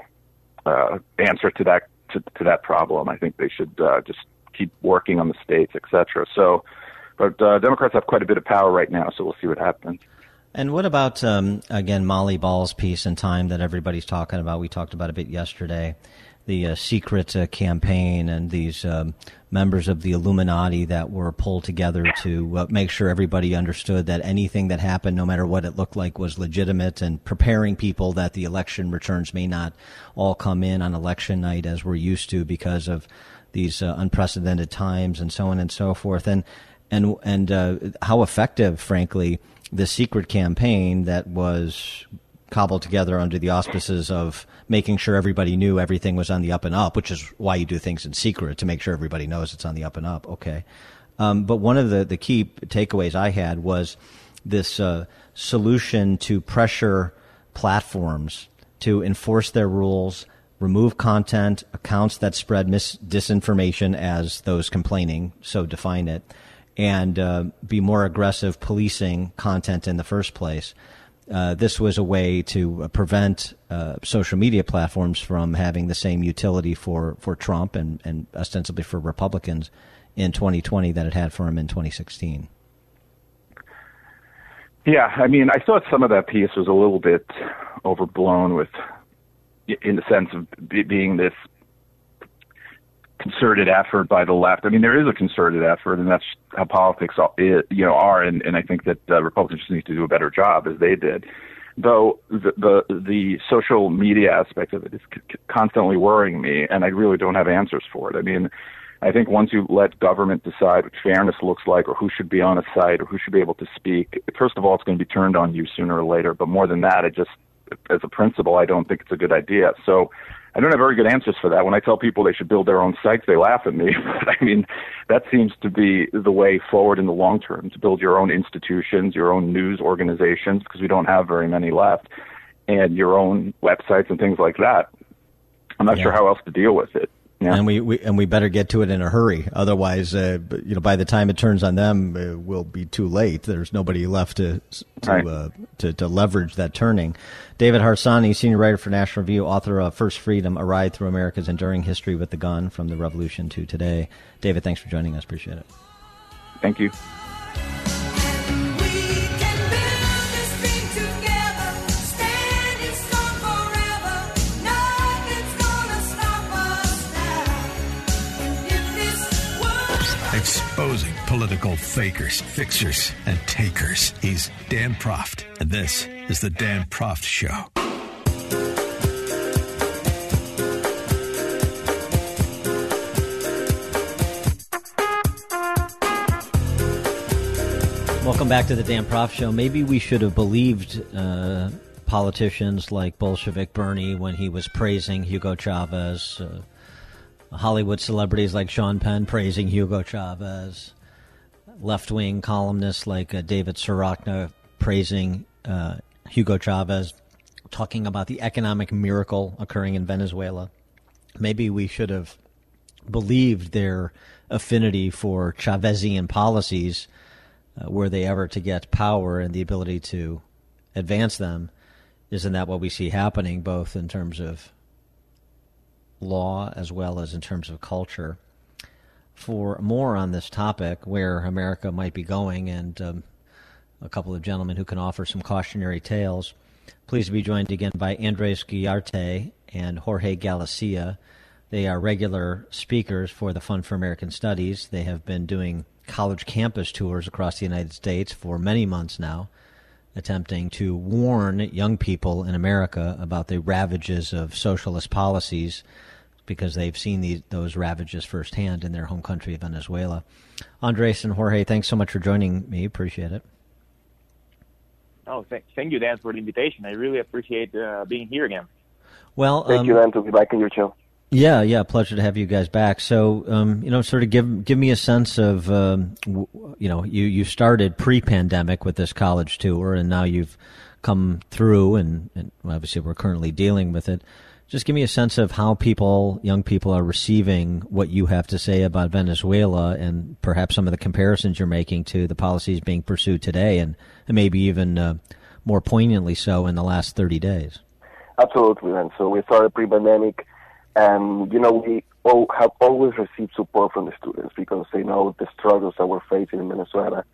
uh, answer to that to, to that problem. I think they should uh, just keep working on the states, et cetera. So but uh, Democrats have quite a bit of power right now, so we'll see what happens. And what about um, again Molly Ball's piece in Time that everybody's talking about? We talked about a bit yesterday. The uh, secret uh, campaign and these um, members of the Illuminati that were pulled together to uh, make sure everybody understood that anything that happened, no matter what it looked like, was legitimate, and preparing people that the election returns may not all come in on election night as we're used to because of these uh, unprecedented times and so on and so forth. And and and uh, how effective, frankly, the secret campaign that was cobbled together under the auspices of making sure everybody knew everything was on the up and up, which is why you do things in secret to make sure everybody knows it's on the up and up. Okay, um, but one of the the key takeaways I had was this uh, solution to pressure platforms to enforce their rules remove content, accounts that spread mis- disinformation as those complaining, so define it, and uh, be more aggressive policing content in the first place. Uh, this was a way to prevent uh, social media platforms from having the same utility for, for Trump and, and ostensibly for Republicans in 2020 that it had for him in 2016. Yeah, I mean, I thought some of that piece was a little bit overblown with, in the sense of being this concerted effort by the left. I mean, there is a concerted effort, and that's how politics, you know, are. And, and I think that uh, Republicans just need to do a better job, as they did. Though the, the the social media aspect of it is c- constantly worrying me, and I really don't have answers for it. I mean, I think once you let government decide what fairness looks like, or who should be on a site, or who should be able to speak, first of all, it's going to be turned on you sooner or later. But more than that, it just, as a principle, I don't think it's a good idea. So I don't have very good answers for that. When I tell people they should build their own sites, they laugh at me. But I mean, that seems to be the way forward in the long term to build your own institutions, your own news organizations, because we don't have very many left, and your own websites and things like that. I'm not yeah. sure how else to deal with it. Yeah. And we, we, and we better get to it in a hurry. Otherwise, uh, you know, by the time it turns on them, it will be too late. There's nobody left to to, right. uh, to, to leverage that turning. David Harsanyi, senior writer for National Review, author of First Freedom: A Ride Through America's Enduring History with the Gun from the Revolution to Today. David, thanks for joining us. Appreciate it. Thank you. Political fakers, fixers, and takers. He's Dan Proft, and this is The Dan Proft Show. Welcome back to the Dan Proft Show. Maybe we should have believed uh, politicians like Bolshevik Bernie when he was praising Hugo Chavez. Uh, Hollywood celebrities like Sean Penn praising Hugo Chavez, left wing columnists like uh, David Sirotkin praising uh, Hugo Chavez, talking about the economic miracle occurring in Venezuela. Maybe we should have believed their affinity for Chavezian policies uh, were they ever to get power and the ability to advance them. Isn't that what we see happening, both in terms of law as well as in terms of culture. For more on this topic, where America might be going, and um, a couple of gentlemen who can offer some cautionary tales, pleased to be joined again by Andres Guilarte and Jorge Galicia. They are regular speakers for the Fund for American Studies. They have been doing college campus tours across the United States for many months now, attempting to warn young people in America about the ravages of socialist policies because they've seen these, those ravages firsthand in their home country of Venezuela. Andres and Jorge, thanks so much for joining me. Appreciate it. Oh, th- thank you, Dan, for the invitation. I really appreciate uh, being here again. Well, thank um, you, Dan, to be back in your show. Yeah, yeah, pleasure to have you guys back. So, um, you know, sort of give give me a sense of, um, w- you know, you you started pre-pandemic with this college tour, and now you've come through, and, and obviously we're currently dealing with it. Just give me a sense of how people, young people, are receiving what you have to say about Venezuela, and perhaps some of the comparisons you're making to the policies being pursued today, and, maybe even uh, more poignantly so in the last 30 days. Absolutely, and so we started pre-pandemic, and you know we all have always received support from the students because they know the struggles that we're facing in Venezuela,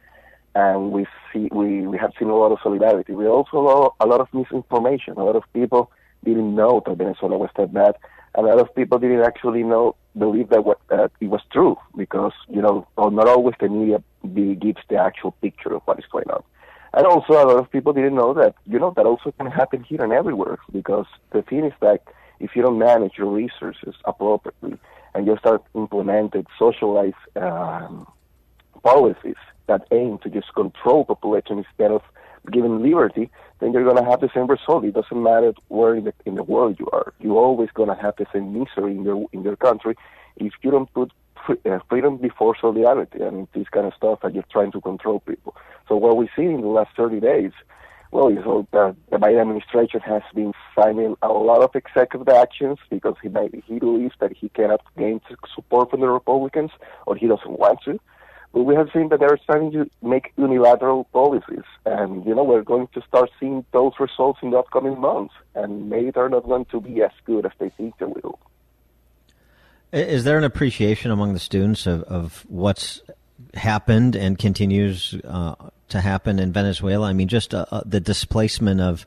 and we see we, we have seen a lot of solidarity. We also a lot of misinformation. A lot of people didn't know that Venezuela was that bad. A lot of people didn't actually know, believe that what, it was true because, you know, not always the media gives the actual picture of what is going on. And also a lot of people didn't know that, you know, that also can happen here and everywhere because the thing is that if you don't manage your resources appropriately and you start implementing socialized um, policies that aim to just control population instead of giving liberty, then you're going to have the same result. It doesn't matter where in the, in the world you are. You're always going to have the same misery in your in your country if you don't put uh, freedom before solidarity and this kind of stuff that you're trying to control people. So what we see in the last 30 days, well, is that the Biden administration has been signing a lot of executive actions because he he believes that he cannot gain support from the Republicans or he doesn't want to. But we have seen that they're starting to make unilateral policies, and you know we're going to start seeing those results in the upcoming months, and maybe they're not going to be as good as they think they will. Is there an appreciation among the students of, of what's happened and continues uh, to happen in Venezuela? I mean, just uh, uh, the displacement of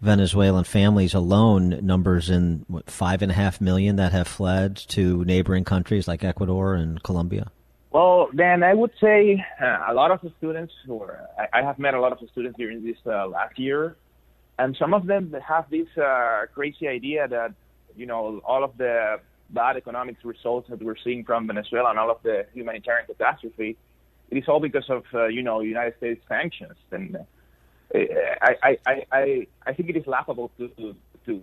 Venezuelan families alone numbers in what, five and a half million that have fled to neighboring countries like Ecuador and Colombia. Well, Dan, I would say uh, a lot of the students, or I, I have met a lot of the students during this uh, last year, and some of them have this uh, crazy idea that you know all of the bad economic results that we're seeing from Venezuela and all of the humanitarian catastrophe, it is all because of uh, you know United States sanctions. And uh, I, I, I, I, think it is laughable to to to,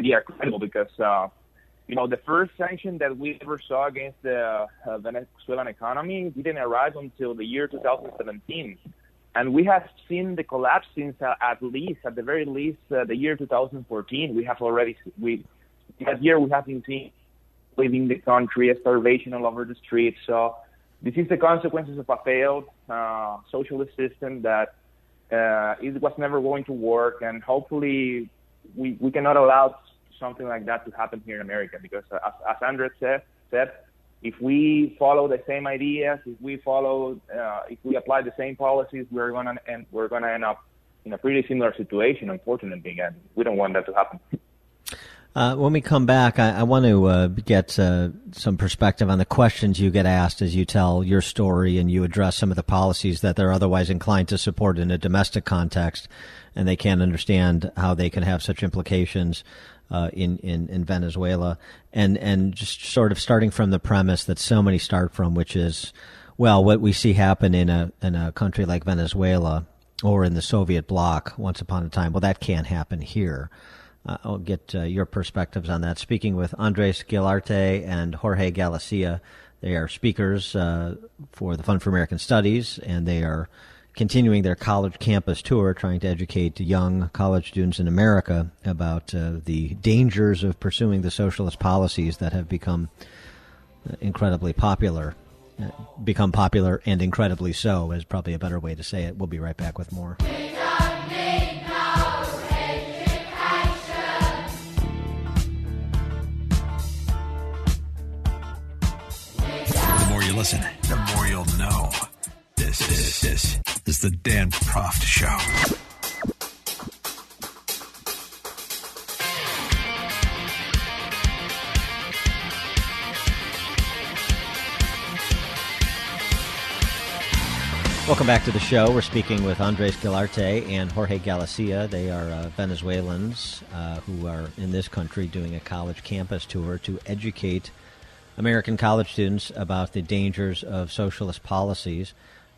be credible because uh, you know the first sanction that we ever saw against the uh, Venezuelan economy didn't arrive until the year 2017. And we have seen the collapse since uh, at least, at the very least, uh, the year 2014. We have already we that year we have been seeing leaving the country, a starvation all over the streets. So this is the consequences of a failed uh, socialist system that uh, it was never going to work, and hopefully we, we cannot allow something like that to happen here in America because, uh, as, as Andres said, said, if we follow the same ideas, if we follow, uh, if we apply the same policies, we're gonna end, we're gonna end up in a pretty similar situation, unfortunately, and we don't want that to happen. Uh, when we come back, I, I want to uh, get uh, some perspective on the questions you get asked as you tell your story and you address some of the policies that they're otherwise inclined to support in a domestic context, and they can't understand how they can have such implications uh, in, in, in Venezuela. And, and just sort of starting from the premise that so many start from, which is, well, what we see happen in a, in a country like Venezuela or in the Soviet bloc once upon a time, well, that can't happen here. Uh, I'll get uh, your perspectives on that. Speaking with Andres Guilarte and Jorge Galicia. They are speakers uh, for the Fund for American Studies, and they are continuing their college campus tour, trying to educate young college students in America about uh, the dangers of pursuing the socialist policies that have become uh, incredibly popular. Uh, become popular and incredibly so is probably a better way to say it. We'll be right back with more. you listen, the more you'll know. This, this, this is the Dan Proft Show. Welcome back to the show. We're speaking with Andres Guilarte and Jorge Galicia. They are uh, Venezuelans uh, who are in this country doing a college campus tour to educate American college students about the dangers of socialist policies.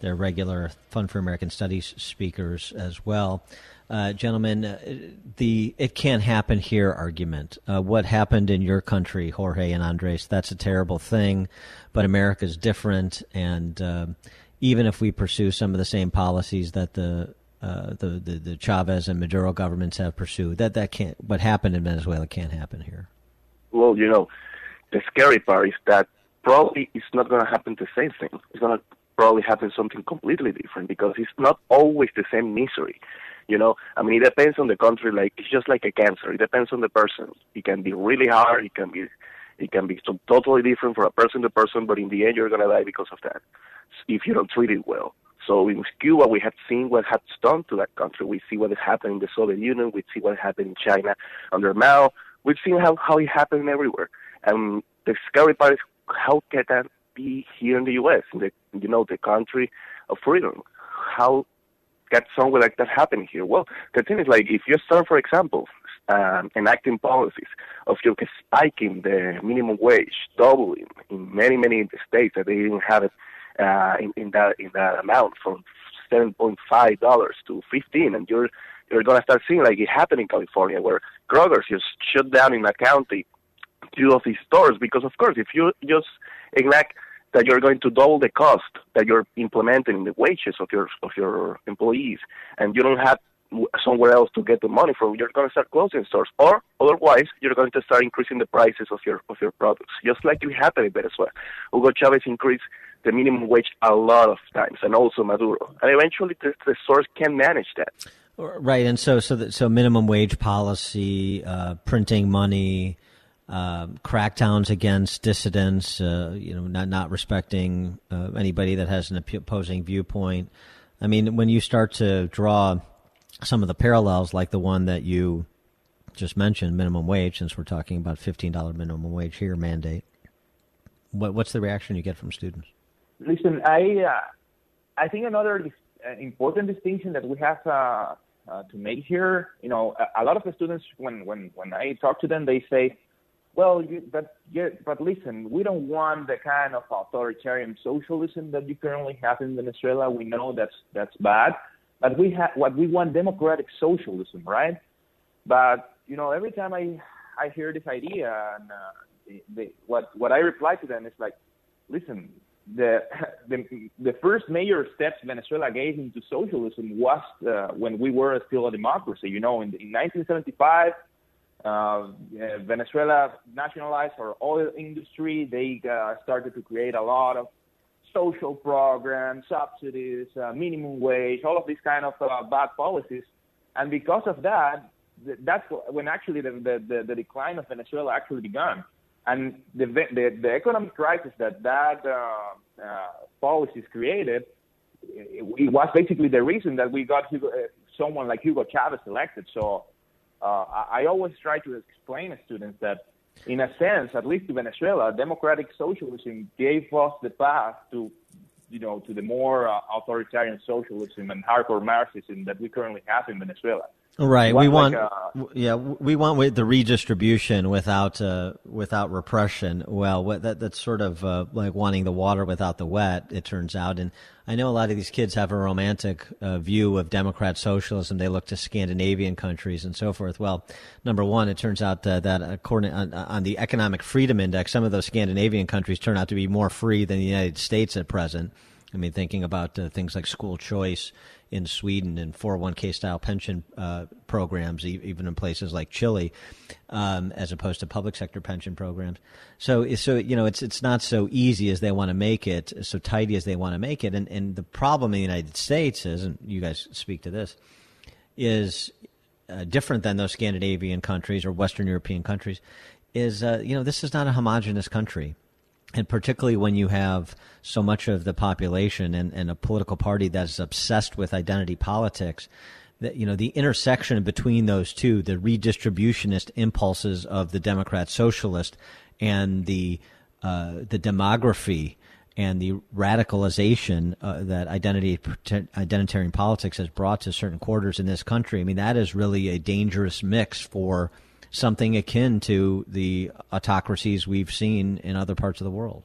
They're regular Fund for American Studies speakers as well. Uh, gentlemen, uh, the it can't happen here argument. Uh, what happened in your country, Jorge and Andres, that's a terrible thing, but America's different, and uh, even if we pursue some of the same policies that the uh, the, the, the Chavez and Maduro governments have pursued, that that can't. What happened in Venezuela can't happen here. Well, you know, the scary part is that probably it's not going to happen the same thing. It's going to probably happen something completely different because it's not always the same misery. You know, I mean, it depends on the country. Like it's just like a cancer. It depends on the person. It can be really hard. It can be, it can be so totally different for a person to person. But in the end, you're gonna die because of that if you don't treat it well. So in Cuba, we have seen what has done to that country. We see what has happened in the Soviet Union. We see what happened in China under Mao. We've seen how how it happened everywhere. And the scary part is how can that be here in the U.S., in the you know the country of freedom? How can something like that happen here? Well, the thing is like if you start, for example, um, enacting policies of you spiking the minimum wage, doubling in many many states that they didn't have it uh, in, in that in that amount from seven point five dollars to fifteen, and you're you're gonna start seeing like it happened in California where Kroger's just shut down in a county two of these stores because, of course, if you just enact that you're going to double the cost that you're implementing in the wages of your of your employees, and you don't have somewhere else to get the money from, you're going to start closing stores, or otherwise you're going to start increasing the prices of your of your products, just like it happened in Venezuela. Hugo Chavez increased the minimum wage a lot of times, and also Maduro, and eventually the, the stores can manage that. Right, and so so that, so minimum wage policy, uh, printing money, uh, crackdowns against dissidents, uh, you know, not not respecting uh, anybody that has an opposing viewpoint. I mean, when you start to draw some of the parallels, like the one that you just mentioned, minimum wage, since we're talking about fifteen dollar minimum wage here mandate, what what's the reaction you get from students? Listen, I uh, I think another uh, important distinction that we have uh, to make here, you know, a, a, lot of the students when when when I talk to them, they say, well, you, but yeah, but listen, we don't want the kind of authoritarian socialism that you currently have in Venezuela. We know that's that's bad, but we have what we want democratic socialism, right? But you know, every time I I hear this idea, and uh, the, what what I reply to them is like, listen, the the the first major steps Venezuela gave into socialism was uh, when we were still a democracy. You know, in, in 1975 uh, Venezuela nationalized our oil industry. They uh, started to create a lot of social programs, subsidies, uh, minimum wage, all of these kind of uh, bad policies. And because of that, th- that's when actually the, the, the, decline of Venezuela actually began. And the, the, the economic crisis that that uh, uh, policies created, it, it, was basically the reason that we got Hugo, someone like Hugo Chavez elected. So uh, I always try to explain to students that, in a sense, at least to Venezuela, democratic socialism gave us the path to, you know, to the more uh, authoritarian socialism and hardcore Marxism that we currently have in Venezuela. Right. We want, like a, yeah, we want the redistribution without, uh, without repression. Well, that, that's sort of, uh, like wanting the water without the wet, it turns out. And I know a lot of these kids have a romantic uh, view of Democrat socialism. They look to Scandinavian countries and so forth. Well, number one, it turns out uh, that according on, on, the Economic Freedom Index, some of those Scandinavian countries turn out to be more free than the United States at present. I mean, thinking about uh, things like school choice in Sweden and 401k style pension uh, programs, even in places like Chile, um, as opposed to public sector pension programs. So, so you know, it's it's not so easy as they want to make it, so tidy as they want to make it. And and the problem in the United States is, and you guys speak to this, is uh, different than those Scandinavian countries or Western European countries. Is uh, you know, this is not a homogenous country and particularly when you have so much of the population and, and a political party that's obsessed with identity politics, that you know the intersection between those two, the redistributionist impulses of the Democrat Socialist and the uh, the demography and the radicalization uh, that identity identitarian politics has brought to certain quarters in this country. I mean, that is really a dangerous mix for something akin to the autocracies we've seen in other parts of the world.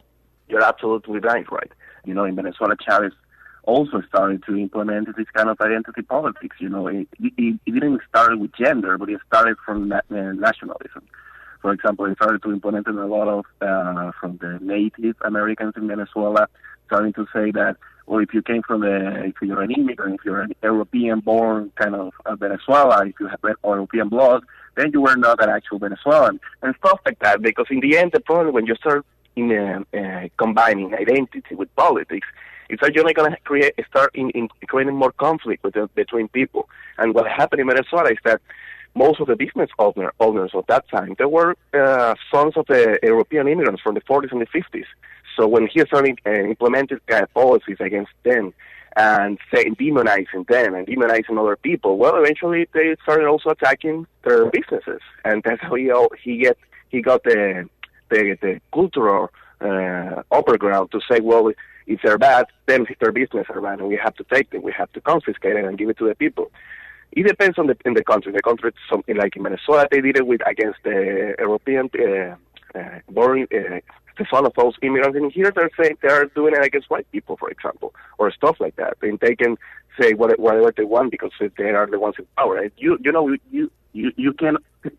You're absolutely right, right. You know, in Venezuela, Chavez also started to implement this kind of identity politics. You know, it, it, it didn't start with gender, but it started from na- uh, nationalism. For example, it started to implement a lot of uh, from the Native Americans in Venezuela, starting to say that, well, if you came from a, if you're an immigrant, if you're an European-born kind of uh, Venezuela, if you have European blood, then you were not an actual Venezuelan and stuff like that. Because in the end, the problem when you start in uh, uh, combining identity with politics, it's actually going to create start in, in creating more conflict with between people. And what happened in Venezuela is that most of the business owner, owners of that time they were uh, sons of the European immigrants from the 40s and the 50s. So when he started uh, uh, policies against them and demonizing them and demonizing other people. Well, eventually they started also attacking their businesses, and that's how he he get he got the the, the cultural uh, upper ground to say, well, if they're bad, then their business are bad, and we have to take them, we have to confiscate it and give it to the people. It depends on the in the country. The country, something like in Venezuela, they did it with against the European uh, uh, born uh, the son of those immigrants. And here they're saying they're doing it against white people, for example, or stuff like that. And they can say whatever they want because they are the ones in power. You you know you you you can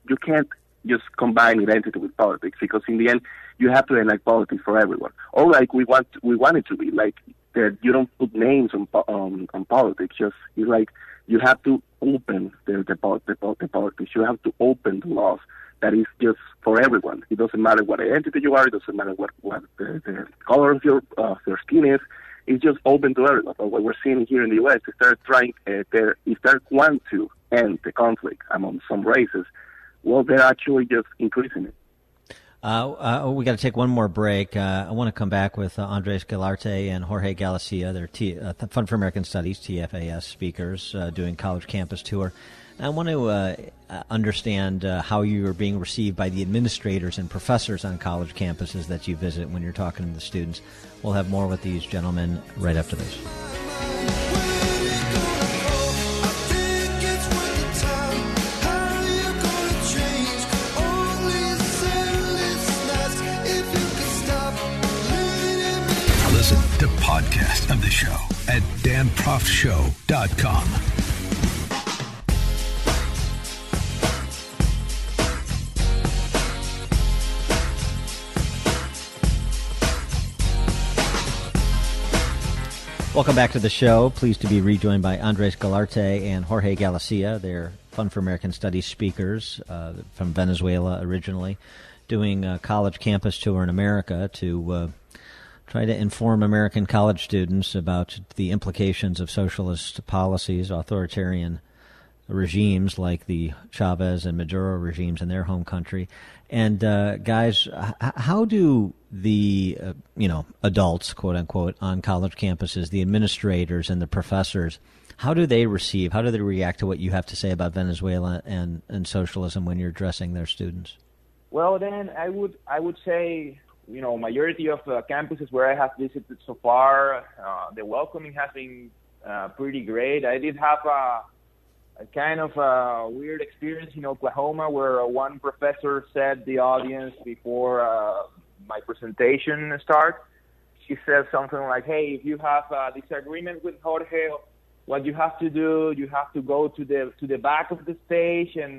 you can't just combine identity with politics because in the end you have to enact politics for everyone. Or like we want we want it to be like that you don't put names on on, on politics. Just it's like you have to open the the, the, the politics. You have to open the laws. That is just for everyone. It doesn't matter what identity you are. It doesn't matter what what the, the color of your uh, your skin is. It's just open to everyone. But what we're seeing here in the U.S. is they're trying, uh, they're, if they want to end the conflict among some races, well, they're actually just increasing it. Uh, uh, we got to take one more break. Uh, I want to come back with uh, Andres Guilarte and Jorge Galicia. They're T- uh, Fund for American Studies (TFAS) speakers uh, doing college campus tour. I want to uh, uh, understand uh, how you are being received by the administrators and professors on college campuses that you visit when you're talking to the students. We'll have more with these gentlemen right after this. Listen to podcast of the show at danproftshow.com. Welcome back to the show. Pleased to be rejoined by Andres Guilarte and Jorge Galicia. They're Fund for American Studies speakers uh, from Venezuela originally, doing a college campus tour in America to uh, try to inform American college students about the implications of socialist policies, authoritarian regimes like the Chavez and Maduro regimes in their home country. And uh, guys, h- how do the uh, you know adults, quote unquote, on college campuses, the administrators and the professors, how do they receive? How do they react to what you have to say about Venezuela and, and socialism when you're addressing their students? Well, then I would I would say you know majority of uh, campuses where I have visited so far, uh, the welcoming has been uh, pretty great. I did have a a kind of a weird experience in Oklahoma where one professor said the audience before uh, my presentation start. She said something like, "Hey, if you have a disagreement with Jorge, what you have to do, you have to go to the to the back of the stage and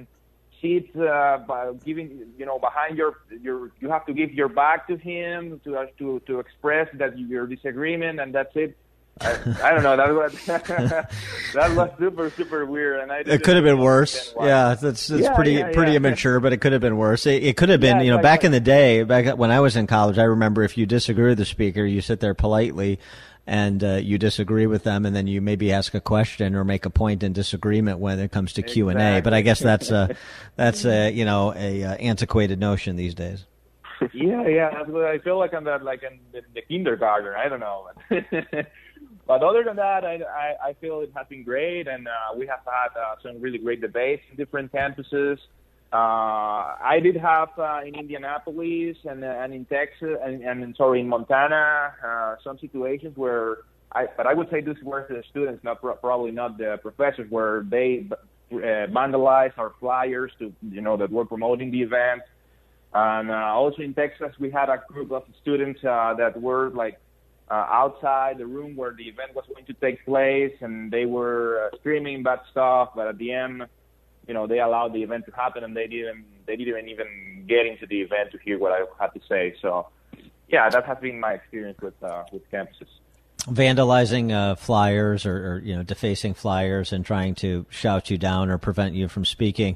sit uh, by giving, you know, behind your your. You have to give your back to him to to to express that your disagreement, and that's it." I, I don't know. That was that was super super weird, and I it could have been worse. Yeah, that's it's Yeah, pretty yeah, pretty yeah. immature, but it could have been worse. It, it could have been, you know, back in the day, back when I was in college. I remember if you disagree with the speaker, you sit there politely. And uh, you disagree with them, and then you maybe ask a question or make a point in disagreement when it comes to Q and A. But I guess that's a that's a you know a uh, antiquated notion these days. yeah, yeah. That's I feel like I'm that like in the kindergarten. I don't know. but other than that, I, I, I feel it has been great, and uh, we have had uh, some really great debates in different campuses. Uh, I did have uh, in Indianapolis and uh, and in Texas and, and sorry in Montana uh, some situations where I but I would say this were the students, not pro- probably not the professors, where they uh, vandalized our flyers to you know that were promoting the event. And uh, also in Texas, we had a group of students uh, that were like uh, outside the room where the event was going to take place, and they were uh, screaming bad stuff. But at the end, you know, they allowed the event to happen, and they didn't they didn't even get into the event to hear what I had to say. So, yeah, that has been my experience with uh, with campuses. vandalizing uh, flyers or, or you know defacing flyers and trying to shout you down or prevent you from speaking.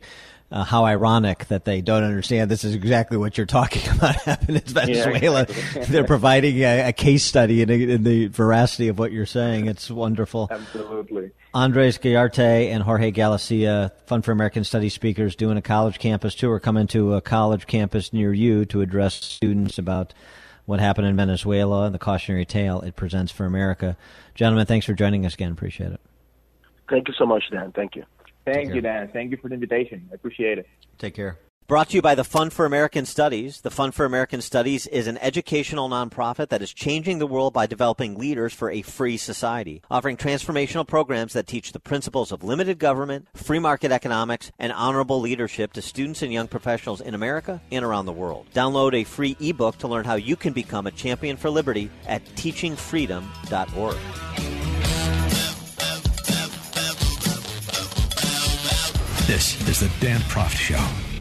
Uh, how ironic that they don't understand this is exactly what you're talking about happened in Venezuela. exactly. They're providing a, a case study in, in the veracity of what you're saying. It's wonderful. Absolutely. Andres Guilarte and Jorge Galicia, Fund for American Studies speakers, doing a college campus tour, coming to a college campus near you to address students about what happened in Venezuela and the cautionary tale it presents for America. Gentlemen, thanks for joining us again. Appreciate it. Thank you so much, Dan. Thank you. Thank you, Dan. Thank you for the invitation. I appreciate it. Take care. Brought to you by the Fund for American Studies. The Fund for American Studies is an educational nonprofit that is changing the world by developing leaders for a free society, offering transformational programs that teach the principles of limited government, free market economics, and honorable leadership to students and young professionals in America and around the world. Download a free ebook to learn how you can become a champion for liberty at teachingfreedom.org. This is the Dan Proft Show.